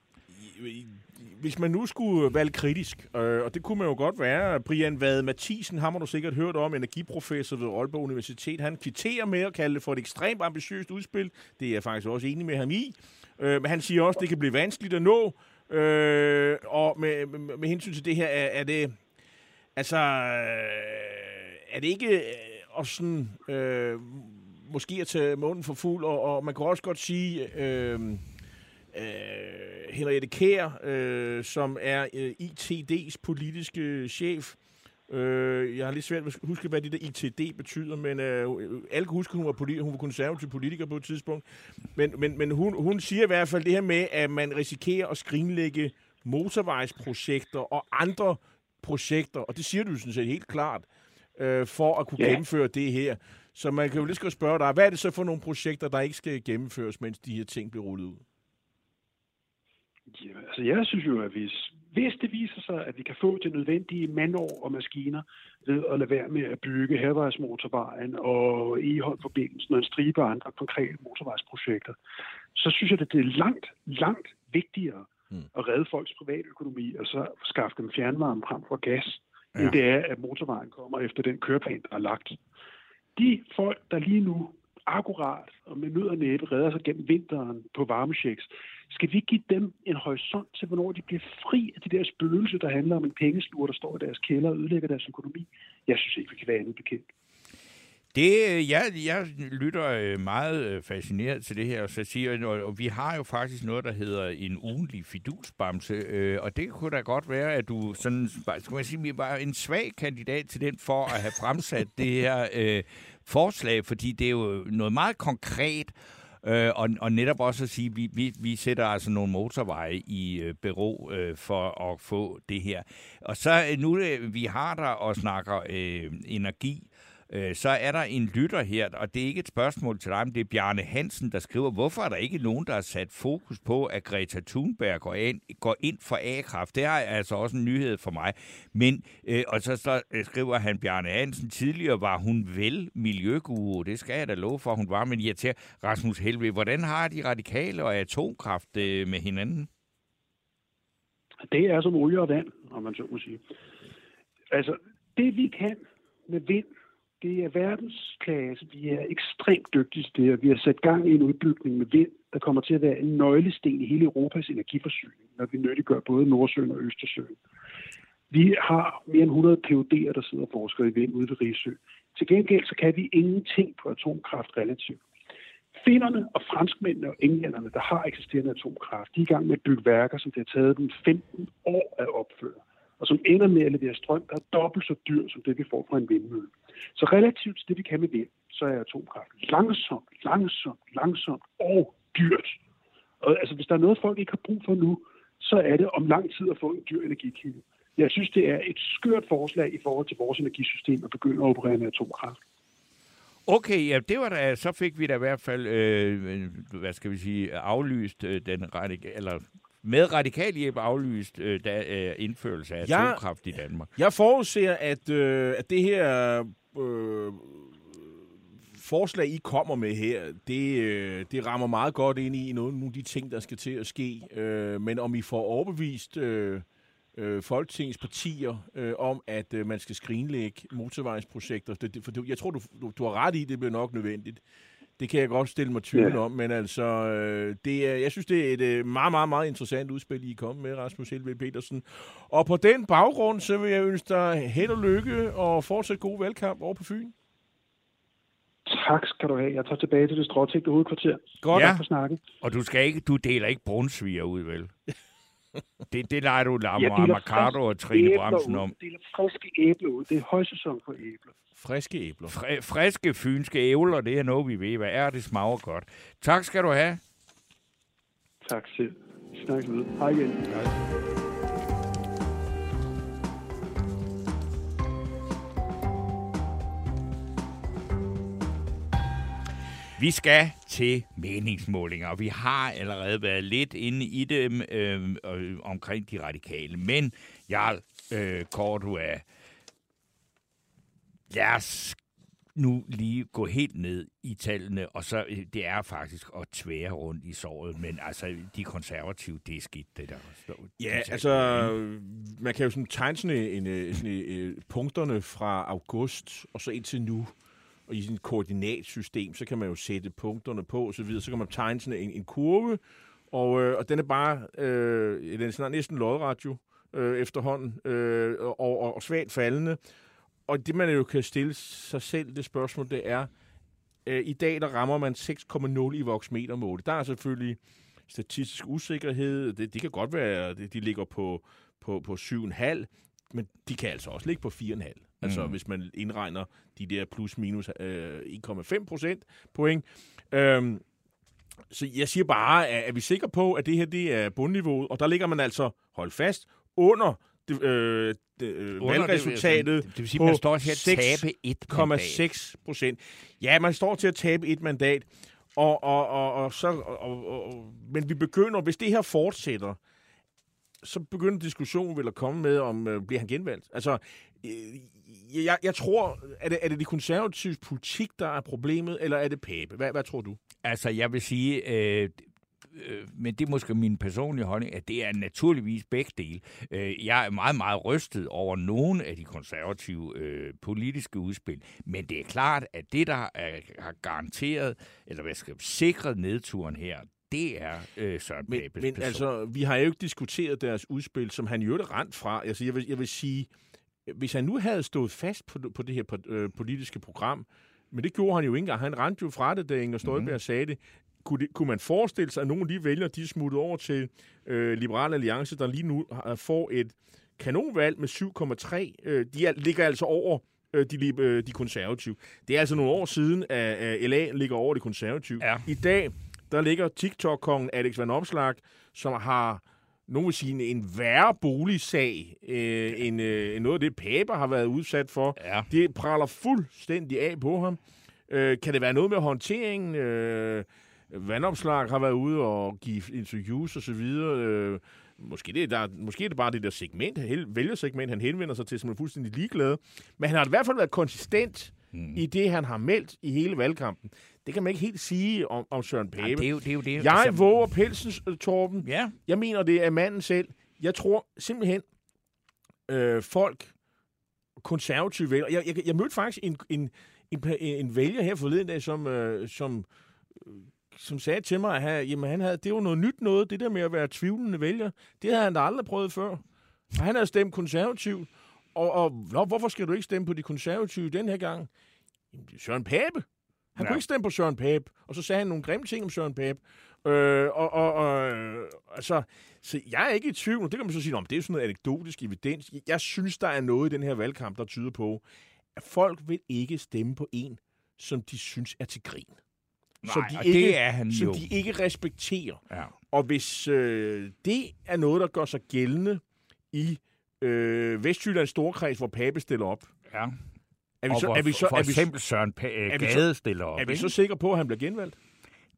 hvis man nu skulle være kritisk, øh, og det kunne man jo godt være, Brian Vade Mathisen, har du sikkert hørt om, energiprofessor ved Aalborg Universitet, han kvitterer med at kalde det for et ekstremt ambitiøst udspil. Det er jeg faktisk også enig med ham i. Øh, men han siger også, at det kan blive vanskeligt at nå. Øh, og med, med, med hensyn til det her, er, er det... Altså, øh, er det ikke øh, og sådan... Øh, måske at tage munden for fuld, og, og man kan også godt sige... Øh, øh, Henriette Kær, øh, som er øh, ITD's politiske chef. Øh, jeg har lidt svært ved at huske, hvad det der ITD betyder, men øh, alle kan huske, at hun var, politi- hun var konservativ politiker på et tidspunkt. Men, men, men hun, hun siger i hvert fald det her med, at man risikerer at skrinlægge motorvejsprojekter og andre projekter, og det siger du sådan set helt klart, øh, for at kunne ja. gennemføre det her. Så man kan jo lige skal spørge dig, hvad er det så for nogle projekter, der ikke skal gennemføres, mens de her ting bliver rullet ud? Ja, altså jeg synes jo, at hvis, hvis det viser sig, at vi kan få det nødvendige mandår og maskiner ved at lade være med at bygge Hervejsmotorvejen og Eholm-forbindelsen og en stribe andre konkrete motorvejsprojekter, så synes jeg, at det er langt, langt vigtigere mm. at redde folks privatøkonomi og så skaffe dem fjernvarme frem for gas, ja. end det er, at motorvejen kommer efter den køreplan, der er lagt. De folk, der lige nu akkurat og med nød og næppe redder sig gennem vinteren på varmechecks, skal vi give dem en horisont til, hvornår de bliver fri af de der spøgelser, der handler om en pengeslur, der står i deres kælder og ødelægger deres økonomi? Jeg synes ikke, vi kan være andet bekendt. Det, øh, jeg, jeg lytter øh, meget øh, fascineret til det her, og så siger og vi har jo faktisk noget, der hedder en ugenlig fidusbamse, og det kunne da godt være, at du sådan, skal man sige, var en svag kandidat til den for at have fremsat det her øh, forslag, fordi det er jo noget meget konkret, Øh, og, og netop også at sige, at vi, vi, vi sætter altså nogle motorveje i øh, bero øh, for at få det her. Og så øh, nu øh, vi har der og snakker øh, energi, øh, så er der en lytter her, og det er ikke et spørgsmål til dig, men det er Bjarne Hansen, der skriver, hvorfor er der ikke nogen, der har sat fokus på, at Greta Thunberg går ind, går ind for A-kraft? Det er altså også en nyhed for mig. Men, øh, og så, så øh, skriver han, Bjarne Hansen, tidligere var hun vel miljøguru, det skal jeg da love for, hun var, men jeg til Rasmus Helve, hvordan har de radikale og atomkraft øh, med hinanden? Det er som olie og vand, om man så må sige. Altså, det vi kan med vind, det er verdensklasse. Vi er ekstremt dygtige til det, og vi har sat gang i en udbygning med vind, der kommer til at være en nøglesten i hele Europas energiforsyning, når vi nyttiggør både Nordsøen og Østersøen. Vi har mere end 100 PUD'er, der sidder og forsker i vind ude ved Rigsø. Til gengæld så kan vi ingenting på atomkraft relativt. Finnerne og franskmændene og englænderne, der har eksisterende atomkraft, de er i gang med at bygge værker, som det har taget dem 15 år at opføre og som ender med at levere strøm, der er dobbelt så dyr som det, vi får fra en vindmølle. Så relativt til det, vi kan med vind, så er atomkraft langsomt, langsomt, langsomt og dyrt. Og altså, hvis der er noget, folk ikke har brug for nu, så er det om lang tid at få en dyr energikilde. Jeg synes, det er et skørt forslag i forhold til vores energisystem at begynde at operere med atomkraft. Okay, ja, det var da, så fik vi da i hvert fald, øh, hvad skal vi sige, aflyst øh, den radikale, eller med radikal hjælp aflyst øh, da, øh, indførelse af jeg, atomkraft i Danmark. Jeg forudser, at, øh, at det her øh, forslag, I kommer med her, det, øh, det rammer meget godt ind i nogle, nogle af de ting, der skal til at ske. Øh, men om I får overbevist øh, øh, Folketingets partier øh, om, at øh, man skal skrinlægge motorvejsprojekter, det, det, for jeg tror, du, du, du har ret i, det bliver nok nødvendigt. Det kan jeg godt stille mig tvivl ja. om, men altså, øh, det er, jeg synes, det er et øh, meget, meget, meget interessant udspil, I er kommet med, Rasmus Helve Petersen. Og på den baggrund, så vil jeg ønske dig held og lykke og fortsat god valgkamp over på Fyn. Tak skal du have. Jeg tager tilbage til det stråtægte hovedkvarter. Godt ja. for snakken. Og du, skal ikke, du deler ikke brunsviger ud, vel? det, det lader du Lamar Mercado og Trine Bramsen om. Jeg deler friske æbler ud. Det er højsæson for æbler. Friske æbler. Fri, friske fynske æbler, det er noget, vi ved. Hvad er det smager godt. Tak skal du have. Tak selv. Vi snakkes med. Hej igen. Vi skal til meningsmålinger, og vi har allerede været lidt inde i dem øh, øh, omkring de radikale. Men, Jarl øh, Cordua, lad os nu lige gå helt ned i tallene, og så øh, det er faktisk at tvære rundt i såret, men altså de konservative, det er skidt, det der. står- Ja, de altså, man kan jo sådan tegne sådan en, en, sådan en, en, punkterne fra august og så indtil nu, og i sådan et koordinatsystem, så kan man jo sætte punkterne på og så videre, så kan man tegne sådan en, en kurve, og, øh, og den er bare, øh, den er sådan næsten lodret jo, øh, efterhånden, øh, og, og, og svagt faldende. Og det, man jo kan stille sig selv, det spørgsmål, det er, øh, i dag der rammer man 6,0 i voksmetermål. Der er selvfølgelig statistisk usikkerhed. Det, det kan godt være, at de ligger på, på, på 7,5, men de kan altså også ligge på 4,5. Altså Mm. hvis man indregner de der plus minus øh, 1,5 procent point. Øhm, så jeg siger bare, at er vi sikre på, at det her det er bundniveauet, og der ligger man altså, hold fast, under det, øh, det, øh, Under valgresultatet Det, det vil sige, på man står til at 6,6 tabe et mandat. 6 procent. Ja, man står til at tabe et mandat, og, og, og, og så, og, og, men vi begynder, hvis det her fortsætter, så begynder diskussionen vel at komme med, om øh, bliver han genvalgt. Altså, øh, jeg, jeg tror, er det, er det de konservatives politik, der er problemet, eller er det Pape? Hvad, hvad tror du? Altså, jeg vil sige, øh, øh, men det er måske min personlige holdning, at det er naturligvis begge dele. Øh, jeg er meget, meget rystet over nogle af de konservative øh, politiske udspil, men det er klart, at det, der er, har garanteret, eller hvad skal sikret nedturen her, det er øh, Søren Men, Papes men person. altså, vi har jo ikke diskuteret deres udspil, som han jo er rent fra. Altså, jeg vil, jeg vil sige, hvis han nu havde stået fast på, på det her øh, politiske program, men det gjorde han jo ikke engang. Han rendte jo fra det, da Inger Støjberg Mhm. mm-hmm. sagde det. Kunne, det. kunne man forestille sig, at nogle af de vælgere, de smuttet over til øh, Liberal Alliance, der lige nu har, får et kanonvalg med 7,3. Øh, de er, ligger altså over øh, de, øh, de konservative. Det er altså nogle år siden, at, at LA ligger over de konservative. Ja. I dag, der ligger TikTok-kongen Alex Van Opslark, som har nogen vil sige, en, værre boligsag, øh, end, øh, end noget af det, Pape har været udsat for. Ja. Det praler fuldstændig af på ham. Øh, kan det være noget med håndteringen? Øh, Vandopslag har været ude og give interviews og så videre. Øh, måske, det, er der, måske er det bare det der segment, vælgersegment, han henvender sig til, som er fuldstændig ligeglad. Men han har i hvert fald været konsistent Hmm. i det, han har meldt i hele valgkampen. Det kan man ikke helt sige om, om Søren Pape. Ja, det, er jo, det er jo det. Jeg våger pelsen, øh, Torben. Ja, Jeg mener, det er manden selv. Jeg tror simpelthen, øh, folk, konservative vælgere... Jeg, jeg, jeg mødte faktisk en, en, en, en vælger her forleden dag, som, øh, som, øh, som sagde til mig, at han, jamen, han havde, det var noget nyt noget, det der med at være tvivlende vælger. Det havde han da aldrig prøvet før. Og han havde stemt konservativ. Og, og nå, hvorfor skal du ikke stemme på de konservative den her gang? Jamen, det er Søren Pape. Han ja. Kunne ikke stemme på Søren Pape. Og så sagde han nogle grimme ting om Søren Pape. Øh, og, og, og, øh, altså, så jeg er ikke i tvivl. Det kan man så sige, om det er sådan noget anekdotisk evidens. Jeg synes, der er noget i den her valgkamp, der tyder på, at folk vil ikke stemme på en, som de synes er til grin. Nej, som de og ikke, det er han som jo. de ikke respekterer. Ja. Og hvis øh, det er noget, der gør sig gældende i øh, Vestjyllands Storkreds, hvor Pape stiller op, ja. er vi så, hvor er vi så, for er vi, eksempel Søren pa- er vi så- Gade stiller op. er vi så sikre på, at han bliver genvalgt?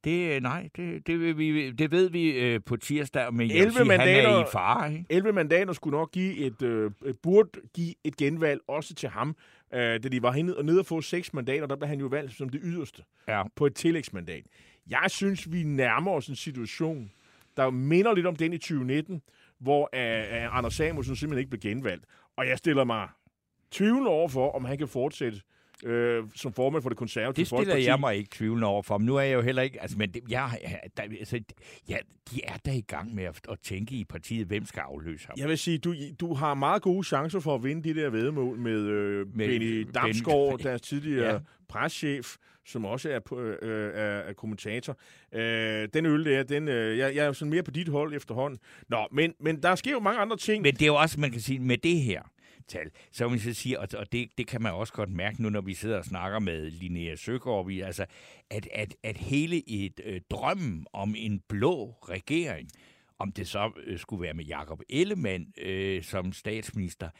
Det, nej, det, det, vil vi, det ved vi øh, på tirsdag, men jeg 11 vil sige, han er mandater- i fare. Ikke? 11 mandater skulle nok give et, øh, burde give et genvalg også til ham. Øh, da de var henne og nede og få seks mandater, der blev han jo valgt som det yderste Ja. på et tillægsmandat. Jeg synes, vi nærmer os en situation, der minder lidt om den i 2019, hvor uh, Anders Samuelsen simpelthen ikke blev genvalgt. Og jeg stiller mig tvivlende over for, om han kan fortsætte øh, som formand for det konservative Det stiller Folkeparti. jeg mig ikke tvivlende over for. Men nu er jeg jo heller ikke... Altså, men det, jeg, der, altså, ja, de er da i gang med at, at tænke i partiet, hvem skal afløse ham. Jeg vil sige, du, du har meget gode chancer for at vinde de der vedmål med, øh, Med Benny Ben- Damsgaard, deres tidligere ja. Preschef, som også er, øh, er, er kommentator. Øh, den øl der, den, øh, jeg, jeg er jo sådan mere på dit hold efterhånden. Nå, men, men der sker jo mange andre ting. Men det er jo også, man kan sige, med det her tal, så vil jeg sige, og, og det, det kan man også godt mærke nu, når vi sidder og snakker med Linnea Søgaard, vi, altså, at, at, at hele et øh, drømmen om en blå regering, Om det så øh, skulle være med Jakob Ellemann øh, som statsminister,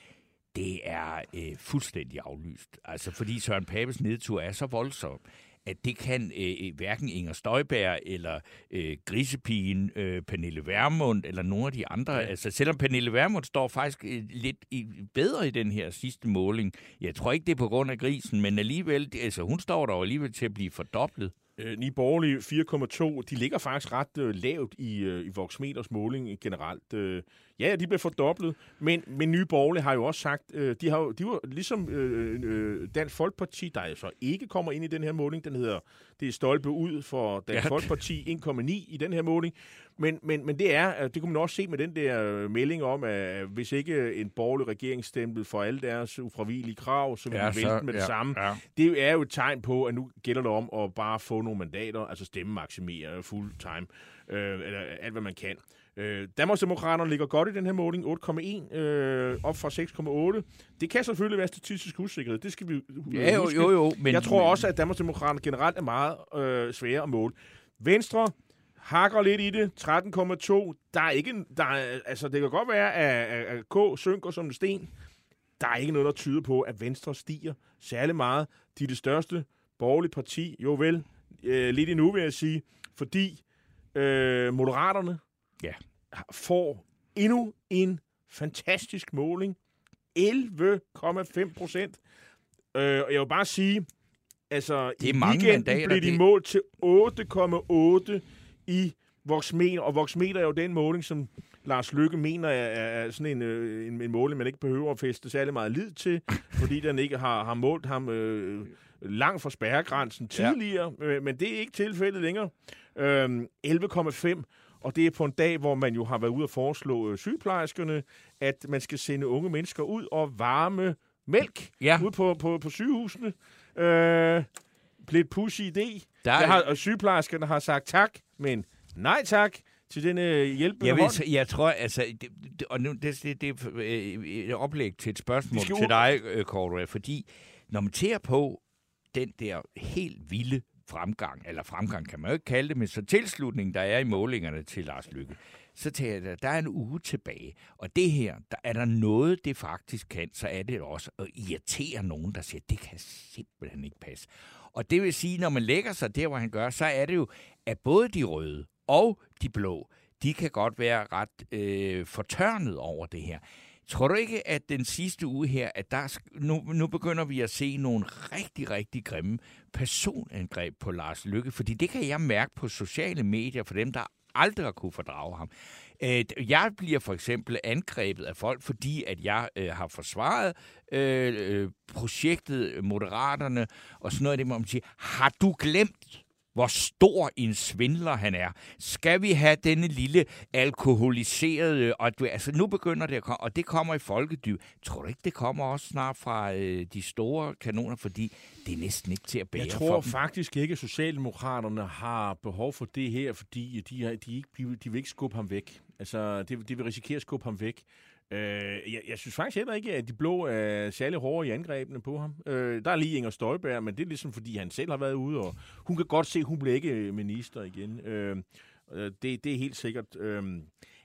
det er øh, fuldstændig aflyst. Altså, fordi Søren Papes nedtur er så voldsom, at det kan øh, hverken Inger Støjberg eller øh, grisepigen øh, Pernille Vermund eller nogle af de andre. Ja. Altså, selvom Pernille Vermund står faktisk øh, lidt i, bedre i den her sidste måling. Jeg tror ikke, det er på grund af grisen, men alligevel, altså, hun står der alligevel til at blive fordoblet. Øh, Ni Borgerlige 4,2, de ligger faktisk ret øh, lavt i, øh, i Voxmeters måling generelt. Øh, ja, de blev fordoblet, men, men Nye Borgerlige har jo også sagt, øh, de, har jo, de var ligesom øh, øh, Dansk Folkeparti, der så ikke kommer ind i den her måling, den hedder, det er stolpe ud for Dansk ja. Folkeparti 1,9 i den her måling, men, men, men det er, det kunne man også se med den der øh, melding om, at hvis ikke en borgerlig regeringsstempel for alle deres ufravigelige krav, så vil ja, de vælte med ja, det samme. Ja. Det er jo et tegn på, at nu gælder det om at bare få nogle mandater, altså stemme maksimere full time, øh, eller alt hvad man kan. Øh, Danmarksdemokraterne ligger godt i den her måling, 8,1 øh, op fra 6,8. Det kan selvfølgelig være statistisk usikkerhed, det skal vi ja, jo, jo, jo, men, Jeg tror også, at Danmarksdemokraterne generelt er meget øh, svære at måle. Venstre hakker lidt i det, 13,2. Der er ikke, der er, altså det kan godt være, at, at K synker som en sten. Der er ikke noget, der tyder på, at Venstre stiger særlig meget. De er det største borgerlige parti, jo vel, øh, lidt endnu vil jeg sige, fordi øh, Moderaterne ja. får endnu en fantastisk måling. 11,5 procent. Øh, og jeg vil bare sige, altså det er i mange weekenden mandater, blev de det... målt til 8,8 i Voxmeter, og Voxmeter er jo den måling, som Lars Lykke mener er, er sådan en, øh, en, en måling, man ikke behøver at feste særlig meget lid til, fordi den ikke har, har målt ham øh, langt fra spærregrænsen tidligere, ja. øh, men det er ikke tilfældet længere. Øh, 11,5, og det er på en dag, hvor man jo har været ude at foreslå øh, sygeplejerskerne, at man skal sende unge mennesker ud og varme mælk ja. ud på, på, på sygehusene. Øh, lidt pushy idé. Der er... har, og sygeplejerskerne har sagt tak, men nej tak til den øh, hjælp. Jeg, ved, jeg tror, altså, det, det, og nu, det, det, det er et oplæg til et spørgsmål til dig, Cordua, øh, fordi når man ser på den der helt vilde fremgang, eller fremgang kan man jo ikke kalde det, men så tilslutning, der er i målingerne til Lars Lykke, så tager jeg, der er en uge tilbage. Og det her, der er der noget, det faktisk kan, så er det også at irritere nogen, der siger, det kan simpelthen ikke passe. Og det vil sige, når man lægger sig der, hvor han gør, så er det jo, at både de røde og de blå, de kan godt være ret øh, fortørnet over det her. Tror du ikke, at den sidste uge her, at der, nu, nu begynder vi at se nogle rigtig, rigtig grimme personangreb på Lars Lykke? Fordi det kan jeg mærke på sociale medier for dem, der aldrig har kunne fordrage ham. Øh, jeg bliver for eksempel angrebet af folk, fordi at jeg øh, har forsvaret øh, øh projektet Moderaterne og sådan noget af det, hvor man siger, har du glemt, hvor stor en svindler han er. Skal vi have denne lille alkoholiserede, og du, altså nu begynder det at komme, og det kommer i folkedyb. Tror du ikke, det kommer også snart fra øh, de store kanoner, fordi det er næsten ikke til at bære Jeg tror faktisk ikke, at Socialdemokraterne har behov for det her, fordi de, har, de, ikke, de vil ikke skubbe ham væk. Altså, de, de vil risikere at skubbe ham væk. Øh, jeg, jeg synes faktisk heller ikke, at de blå er særlig hårde i angrebene på ham. Øh, der er lige Inger Støjberg, men det er ligesom, fordi han selv har været ude, og hun kan godt se, at hun bliver ikke minister igen. Øh, øh det, det er helt sikkert. Øh,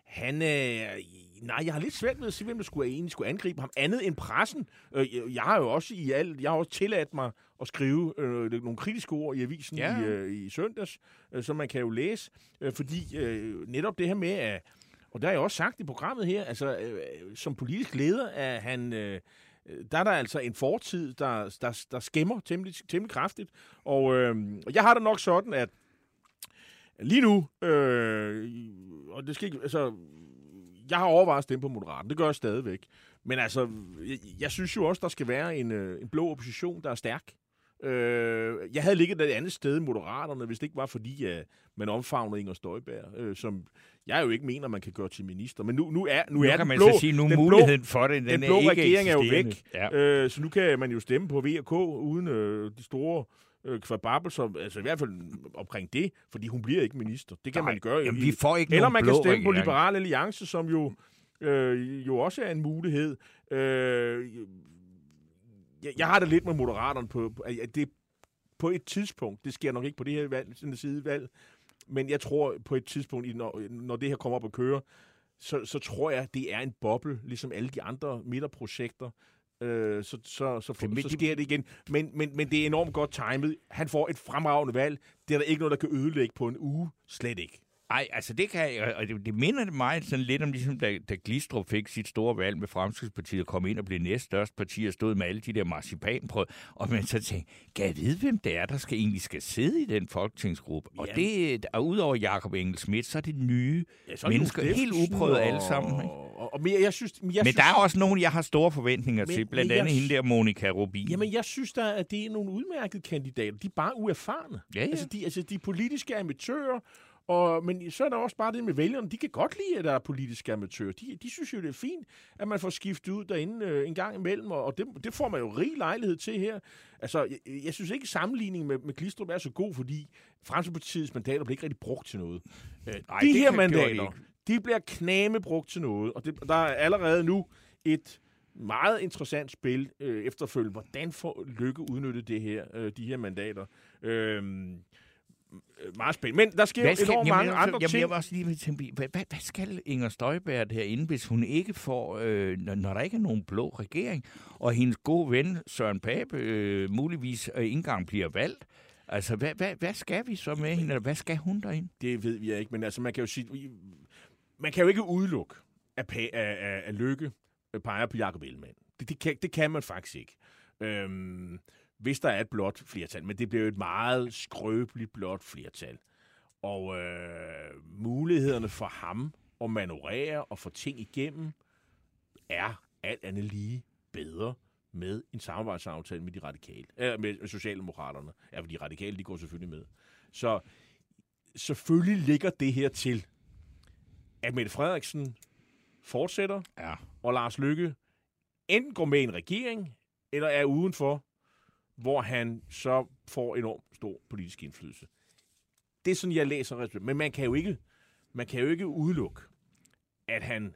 han er... Nej, jeg har lidt svært med at se, hvem der skulle, egentlig skulle angribe ham, andet end pressen. Øh, jeg har jo også i alt, jeg har også tilladt mig at skrive øh, nogle kritiske ord i avisen ja. i, øh, i søndags, øh, som man kan jo læse, øh, fordi øh, netop det her med, at og der har jeg også sagt i programmet her, altså øh, som politisk leder er han... Øh, der er der altså en fortid, der, der, der skæmmer temmelig, temmelig kraftigt. Og øh, jeg har det nok sådan, at lige nu, øh, og det skal ikke, altså, jeg har overvejet at stemme på Moderaten, det gør jeg stadigvæk. Men altså, jeg, jeg synes jo også, der skal være en, øh, en blå opposition, der er stærk. Øh, jeg havde ligget et andet sted i Moderaterne, hvis det ikke var fordi, at man omfavnede Inger Støjberg, øh, som jeg jo ikke mener, man kan gøre til minister. Men nu, nu er, nu, nu er kan man blå, så sige, nu den muligheden for det, den, den blå er regering er jo væk. Ja. Øh, så nu kan man jo stemme på VK uden øh, de store øh, kvababelser, altså i hvert fald omkring det, fordi hun bliver ikke minister. Det kan Nej, man gøre. Jamen, vi får ikke Eller man kan stemme regering. på Liberal Alliance, som jo, øh, jo også er en mulighed. Øh, jeg, jeg har det lidt med moderaterne på, på at det på et tidspunkt, det sker nok ikke på det her valg, side valg, men jeg tror på et tidspunkt, når, når det her kommer op at køre, så, så tror jeg, det er en boble, ligesom alle de andre midterprojekter. Øh, så, så, så, så, så sker det igen. Men, men, men det er enormt godt timet. Han får et fremragende valg. Det er der ikke noget, der kan ødelægge på en uge. Slet ikke. Nej, altså det kan og det, det minder mig sådan lidt om, ligesom da, da Glistrup fik sit store valg med Fremskridspartiet og kom ind og blev næststørst parti og stod med alle de der marcipanprøv, og man så tænkte, kan jeg vide, hvem det er, der skal egentlig skal sidde i den folketingsgruppe? Og ja. det, og udover Jakob Engel Schmidt, så er det nye ja, så er mennesker, helt uprøvet og, alle sammen. Ikke? Og, og, men jeg, jeg synes, jeg men synes, der er også nogen, jeg har store forventninger men, til, blandt andet jeg, hende der Monika Rubin. Jamen, jeg synes da, at det er nogle udmærkede kandidater. De er bare uerfarne. Ja, ja. Altså, de, altså, de politiske amatører, og, men så er der også bare det med vælgerne. De kan godt lide, at der er politiske amatører. De, de synes jo, det er fint, at man får skiftet ud derinde øh, en gang imellem, og, og det, det får man jo rig lejlighed til her. Altså, jeg, jeg synes ikke, sammenligningen med, med Glistrup er så god, fordi Fremskridspartiets mandater bliver ikke rigtig brugt til noget. Øh, Ej, de her mandater, de bliver kname brugt til noget, og det, der er allerede nu et meget interessant spil øh, efterfølgende. Hvordan får Lykke udnyttet det her, øh, de her mandater? Øh, meget spændende. Men der sker hvad skal, enormt jamen, mange andre jamen, ting. Jeg også lige tænke, hvad, hvad, hvad skal Inger Støjberg herinde, hvis hun ikke får, øh, når, når der ikke er nogen blå regering, og hendes gode ven Søren Pape øh, muligvis øh, ikke engang bliver valgt? Altså, hvad, hvad, hvad skal vi så med hende, eller hvad skal hun derinde? Det ved vi ikke, men altså, man kan jo sige, man kan jo ikke udelukke, at, at, at, at Lykke peger på Jacob Ellemann. Det, det, kan, det kan man faktisk ikke. Øhm, hvis der er et blot flertal. Men det bliver jo et meget skrøbeligt blot flertal. Og øh, mulighederne for ham at manøvrere og få ting igennem er alt andet lige bedre med en samarbejdsaftale med de radikale, øh, med Socialdemokraterne. Ja, for de radikale, de går selvfølgelig med. Så selvfølgelig ligger det her til, at Mette Frederiksen fortsætter, ja. og Lars Lykke enten går med i en regering, eller er udenfor, hvor han så får enormt stor politisk indflydelse. Det er sådan, jeg læser Men man kan jo ikke, man kan jo ikke udelukke, at han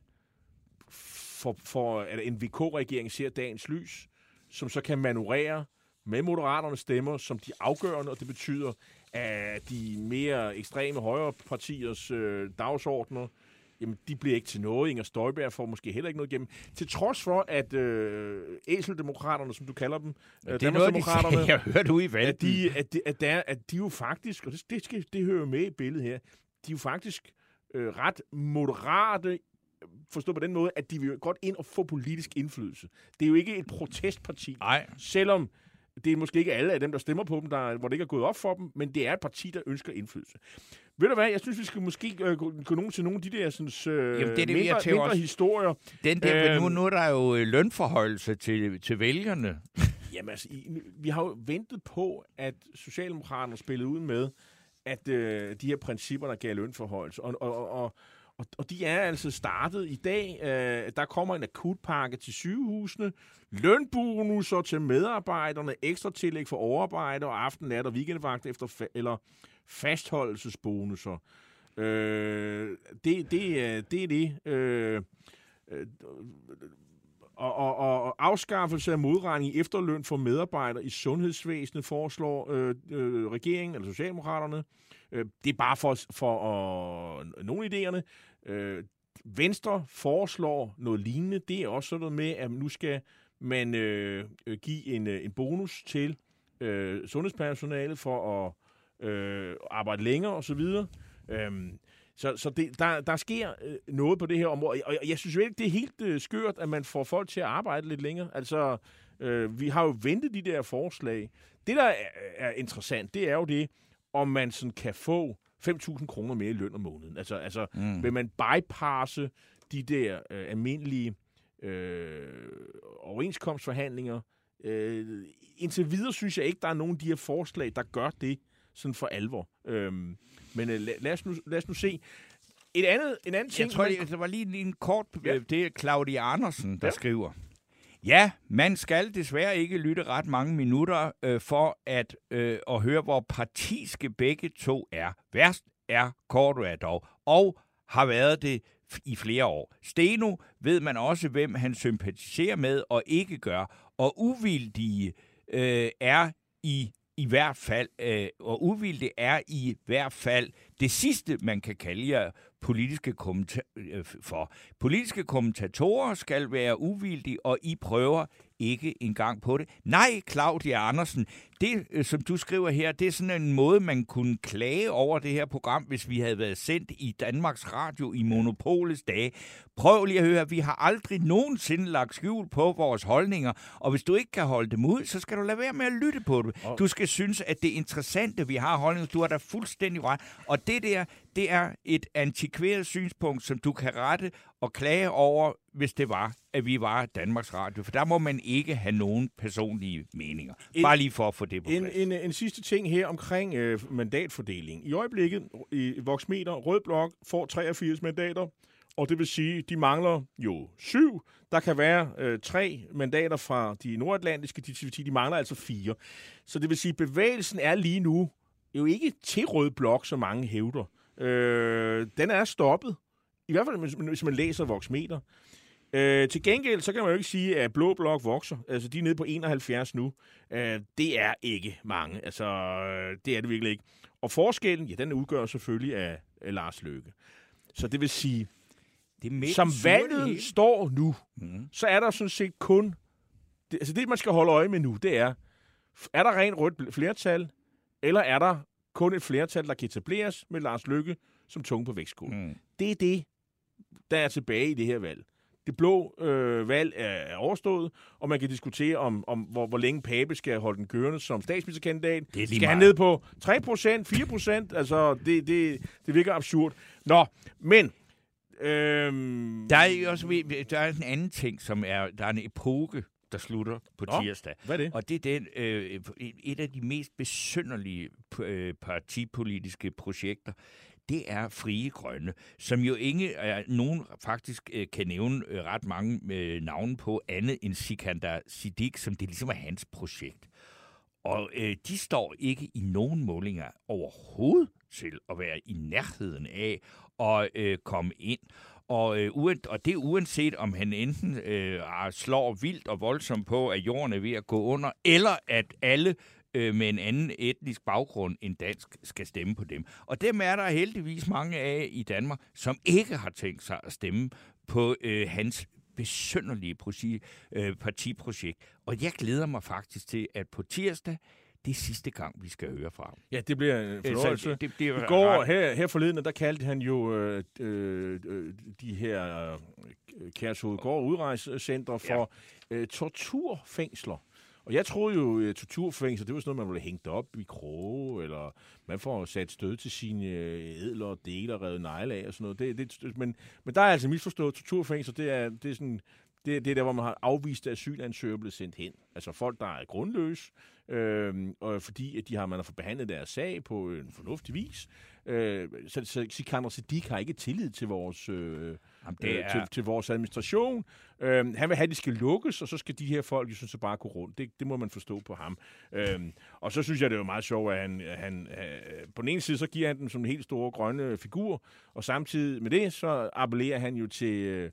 for, for at en VK-regering ser dagens lys, som så kan manøvrere med moderaternes stemmer som de afgørende, og det betyder, at de mere ekstreme højre partiers øh, dagsordner jamen de bliver ikke til noget. Inger Støjberg får måske heller ikke noget igennem. Til trods for, at øh, æseldemokraterne, som du kalder dem, ja, øh, det er noget, de sagde, jeg hørte ud i valget. At de, at, de, at, der, at de jo faktisk, og det, det, skal, det hører med i billedet her, de er jo faktisk øh, ret moderate forstå på den måde, at de vil godt ind og få politisk indflydelse. Det er jo ikke et protestparti. Nej. Selvom det er måske ikke alle af dem, der stemmer på dem, der, hvor det ikke er gået op for dem, men det er et parti, der ønsker indflydelse. Ved du hvad, jeg synes, vi skal måske øh, gå, gå nogen til nogle af de der sådan, øh, Jamen, det er det, mindre, mindre også. historier. Den der, øhm, nu, nu er der jo øh, lønforholdelse til, til vælgerne. Jamen altså, i, vi har jo ventet på, at Socialdemokraterne spillede ud med, at øh, de her principper, der gav lønforholdelse, og, og, og, og, og de er altså startet i dag. Øh, der kommer en akutpakke til sygehusene, lønbonusser til medarbejderne, ekstra tillæg for overarbejde og aften, nat og weekendvagt efter fa- eller fastholdelsesbonusser. Øh, det, det, øh, det er det. Øh, øh, og, og, og afskaffelse af modregning i efterløn for medarbejdere i sundhedsvæsenet foreslår øh, øh, regeringen, eller Socialdemokraterne. Øh, det er bare for, for øh, nogle idéerne. Øh, Venstre foreslår noget lignende. Det er også sådan noget med, at nu skal man øh, give en, øh, en bonus til øh, sundhedspersonalet for at øh, arbejde længere osv. Øhm, så så det, der, der sker øh, noget på det her område, og jeg, jeg synes jo ikke, det er helt øh, skørt, at man får folk til at arbejde lidt længere. Altså, øh, vi har jo ventet de der forslag. Det, der er, er interessant, det er jo det, om man sådan kan få 5.000 kroner mere i løn om måneden. Altså, altså mm. vil man bypasse de der øh, almindelige øh, overenskomstforhandlinger? Øh, indtil videre synes jeg ikke, der er nogen af de her forslag, der gør det sådan for alvor. Øhm, men øh, lad, os nu, lad os nu se. Et andet, en anden ting... Jeg tror, man... det, det var lige, lige en kort... Ja. Det er Claudia Andersen, der ja. skriver. Ja, man skal desværre ikke lytte ret mange minutter øh, for at, øh, at høre, hvor partiske begge to er. Værst er Cordua dog, og har været det i flere år. Steno ved man også, hvem han sympatiserer med og ikke gør, og uvildige øh, er i i hvert fald, øh, og uvildig er i hvert fald det sidste, man kan kalde jer politiske kommenta- øh, for. Politiske kommentatorer skal være uvildige, og I prøver ikke engang på det. Nej, Claudia Andersen, det, øh, som du skriver her, det er sådan en måde, man kunne klage over det her program, hvis vi havde været sendt i Danmarks Radio i monopolets dage. Prøv lige at høre, vi har aldrig nogensinde lagt skjul på vores holdninger, og hvis du ikke kan holde dem ud, så skal du lade være med at lytte på det. Du skal synes, at det er interessante, vi har holdninger. Du har da fuldstændig ret. Og det der, det er et antikveret synspunkt, som du kan rette og klage over, hvis det var, at vi var Danmarks Radio. For der må man ikke have nogen personlige meninger. En- Bare lige for at få det på En, plads. en, en sidste ting her omkring øh, mandatfordeling. I øjeblikket i Voxmeter, Rød Blok får 83 mandater, og det vil sige, de mangler jo syv. Der kan være øh, tre mandater fra de nordatlantiske, de, de, de mangler altså fire. Så det vil sige, bevægelsen er lige nu jo ikke til Rød Blok, som mange hævder. Øh, den er stoppet. I hvert fald, hvis man- hvis man læser Voxmeter. Øh, til gengæld, så kan man jo ikke sige, at Blå Blok vokser. Altså, de er nede på 71 nu. Øh, det er ikke mange. Altså, øh, det er det virkelig ikke. Og forskellen, ja, den udgør selvfølgelig af, af Lars Løkke. Så det vil sige, det er som valget hele. står nu, Mhm. så er der sådan set kun... Det, altså, det man skal holde øje med nu, det er, er der rent rødt flertal, eller er der kun et flertal, der kan etableres med Lars Løkke som tunge på vægtskålen? Mm. Det er det, der er tilbage i det her valg. Det blå øh, valg er, er overstået, og man kan diskutere om, om hvor, hvor længe Pape skal holde den kørende som statsministerkandidat. Det er lige skal han ned på 3% 4 Altså, det, det, det virker absurd. Nå, men... Øhm, Der er også der er en anden ting, som er, der er en epoke, der slutter på Nå. tirsdag. Hvad er det? Og det er den, øh, et af de mest besynderlige øh, partipolitiske projekter, det er Frie Grønne, som jo ikke er nogen faktisk øh, kan nævne øh, ret mange øh, navne på andet end Sikander Siddiq, som det ligesom er hans projekt. Og øh, de står ikke i nogen målinger overhovedet til at være i nærheden af at øh, komme ind. Og, øh, uen, og det uanset, om han enten øh, ah, slår vildt og voldsomt på, at jorden er ved at gå under, eller at alle øh, med en anden etnisk baggrund end dansk skal stemme på dem. Og dem er der heldigvis mange af i Danmark, som ikke har tænkt sig at stemme på øh, hans besynderlige proci- øh, partiprojekt. Og jeg glæder mig faktisk til, at på tirsdag, det er sidste gang, vi skal høre fra ham. Ja, det bliver en Øh, fornøjelse. det, det, det I går, ret- her, her forleden, der kaldte han jo øh, øh, øh, de her øh, Kærshovedgård udrejsecentre for ja. øh, torturfængsler. Og jeg troede jo, at torturfængsel, det var sådan noget, man ville hængt op i kroge, eller man får sat stød til sine øh, edler, og dele revet negle af og sådan noget. Det, det, men, men der er altså misforstået Torturfængsel, det er, det er sådan... Det, det er der, hvor man har afvist, at asylansøgere blevet sendt hen. Altså folk, der er grundløse, øh, og fordi at de har, man har fået behandlet deres sag på en fornuftig vis. Øh, så, så Sikander Siddiq har ikke tillid til vores, øh, Jamen, det det øh, er- til, til vores administration. Øh, han vil have, at de skal lukkes, og så skal de her folk jo sådan så bare gå rundt. Det, det må man forstå på ham. Øh, og så synes jeg, det er jo meget sjovt, at han, han øh, på den ene side, så giver han dem som en helt store grønne figur, og samtidig med det, så appellerer han jo til... Øh, øh,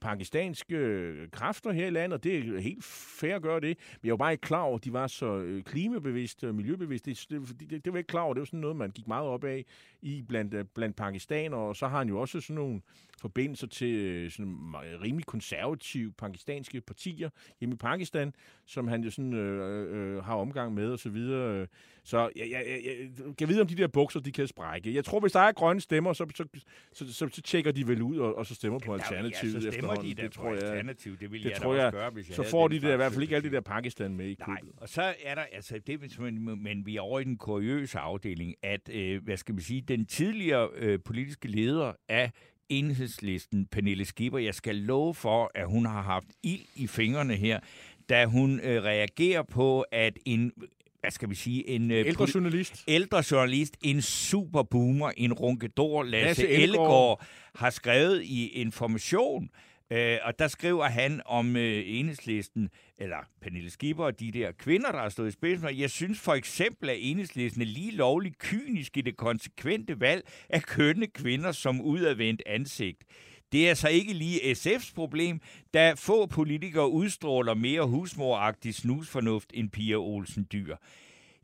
pakistanske øh, kræfter her i landet, og det er helt fair at gøre det. Men jeg var bare ikke klar over, at de var så øh, klimabevidste og miljøbevidste. Det, det, det, det var ikke klar over. Det var sådan noget, man gik meget op af i blandt, øh, blandt pakistanere, og så har han jo også sådan nogle forbindelser til øh, sådan rimelig konservative pakistanske partier hjemme i Pakistan, som han jo sådan øh, øh, har omgang med og så videre. Så jeg, jeg, jeg, jeg kan vide, om de der bukser, de kan sprække. Jeg tror, hvis der er grønne stemmer, så, så, så, så, så tjekker de vel ud og, og så stemmer på Alternativet Ja, stemmer de da det tror jeg. Alternativ. Det ville Det jeg tror jeg. gøre, hvis jeg Så får de der, i hvert fald ikke alle det der Pakistan med i Nej, købet. og så er der, altså det simpelthen- men vi er over i den kuriøse afdeling, at, øh, hvad skal man sige, den tidligere øh, politiske leder af enhedslisten, Pernille Skipper, jeg skal love for, at hun har haft ild i fingrene her, da hun øh, reagerer på, at en, hvad skal vi sige, en... Øh, Ældre journalist. ældre journalist, en superboomer, en runkedor, Lasse, Lasse Ellegaard. Ellegaard, har skrevet i Information, øh, og der skriver han om øh, enhedslisten, eller Pernille Skipper og de der kvinder, der har stået i spidsen. for. Jeg synes for eksempel, at enhedslisten er lige lovligt kynisk i det konsekvente valg af kønne kvinder som udadvendt ansigt. Det er så ikke lige SF's problem, da få politikere udstråler mere husmoragtig snusfornuft end Pia Olsen Dyr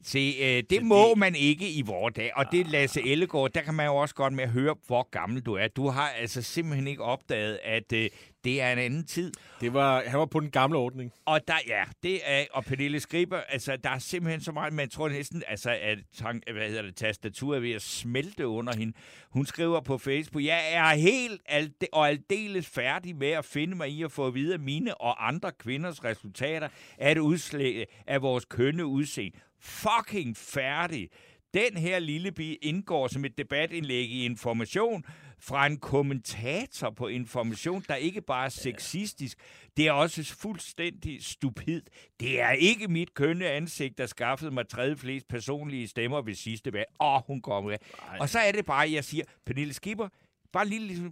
Se, øh, det må man ikke i vores dag. Og det Lasse Ellegaard, der kan man jo også godt med at høre, hvor gammel du er. Du har altså simpelthen ikke opdaget, at øh, det er en anden tid. Det var, han var på den gamle ordning. Og der, ja, det er, og Pernille Skriber, altså, der er simpelthen så meget, man tror næsten, altså, at tank, hvad hedder det, tastaturet er ved at smelte under hende. Hun skriver på Facebook, jeg er helt alde, og aldeles færdig med at finde mig i at få at vide, at mine og andre kvinders resultater er et udslag af vores kønne udseende. Fucking færdig. Den her lille bi indgår som et debatindlæg i Information fra en kommentator på Information, der ikke bare er sexistisk, det er også fuldstændig stupid. Det er ikke mit kønne ansigt, der skaffede mig tredje flest personlige stemmer ved sidste valg. Åh, hun kommer med. Og så er det bare, jeg siger, Pernille Skipper, bare en lille, lille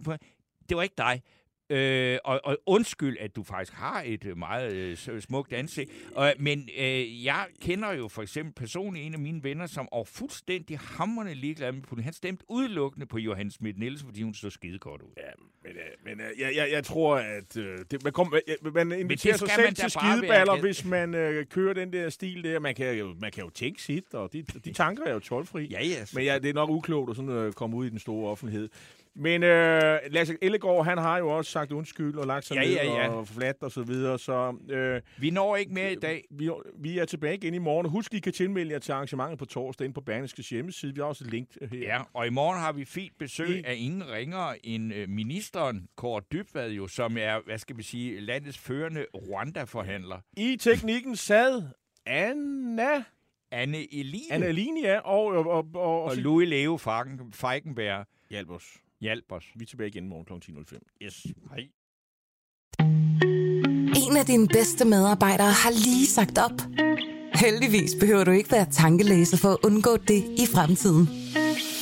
det var ikke dig. Øh, og, og undskyld, at du faktisk har et øh, meget øh, smukt ansigt. Og, men øh, jeg kender jo for eksempel personligt en af mine venner, som er fuldstændig hammerne ligeglad med politik. Han stemte udelukkende på Johan Schmidt Nielsen, fordi hun så skide godt ud. Ja, men, øh, men øh, jeg, jeg, jeg tror, at øh, det, man, kom, øh, man inviterer sig selv til skideballer, hvis man øh, kører den der stil der. Man kan jo, man kan jo tænke sit, og de, de tanker er jo tolvfri. Ja, ja. Men ja, det er nok uklogt at sådan, øh, komme ud i den store offentlighed. Men øh, Lasse Ellegaard, han har jo også sagt undskyld og lagt sig Ja, ned ja, ja. og flat og så videre. Så øh, Vi når ikke mere i dag. vi, vi er tilbage igen i morgen. Husk, I kan tilmelde jer til arrangementet på torsdag ind på Berlingskes hjemmeside. Vi har også et link her. Ja, og i morgen har vi fint besøg I- af ingen ringere end øh, ministeren, Kåre Dybvad jo, som er, hvad skal vi sige, landets førende Rwanda-forhandler. I teknikken sad Anna, Anne Eline Anna Linia og, og, og, og, og Louis Leo Feigen- Feigenberg hjælp os. Hjalp os. Vi er tilbage igen i morgen kl. 10.05. Yes. Hej. En af dine bedste medarbejdere har lige sagt op. Heldigvis behøver du ikke være tankelæser for at undgå det i fremtiden.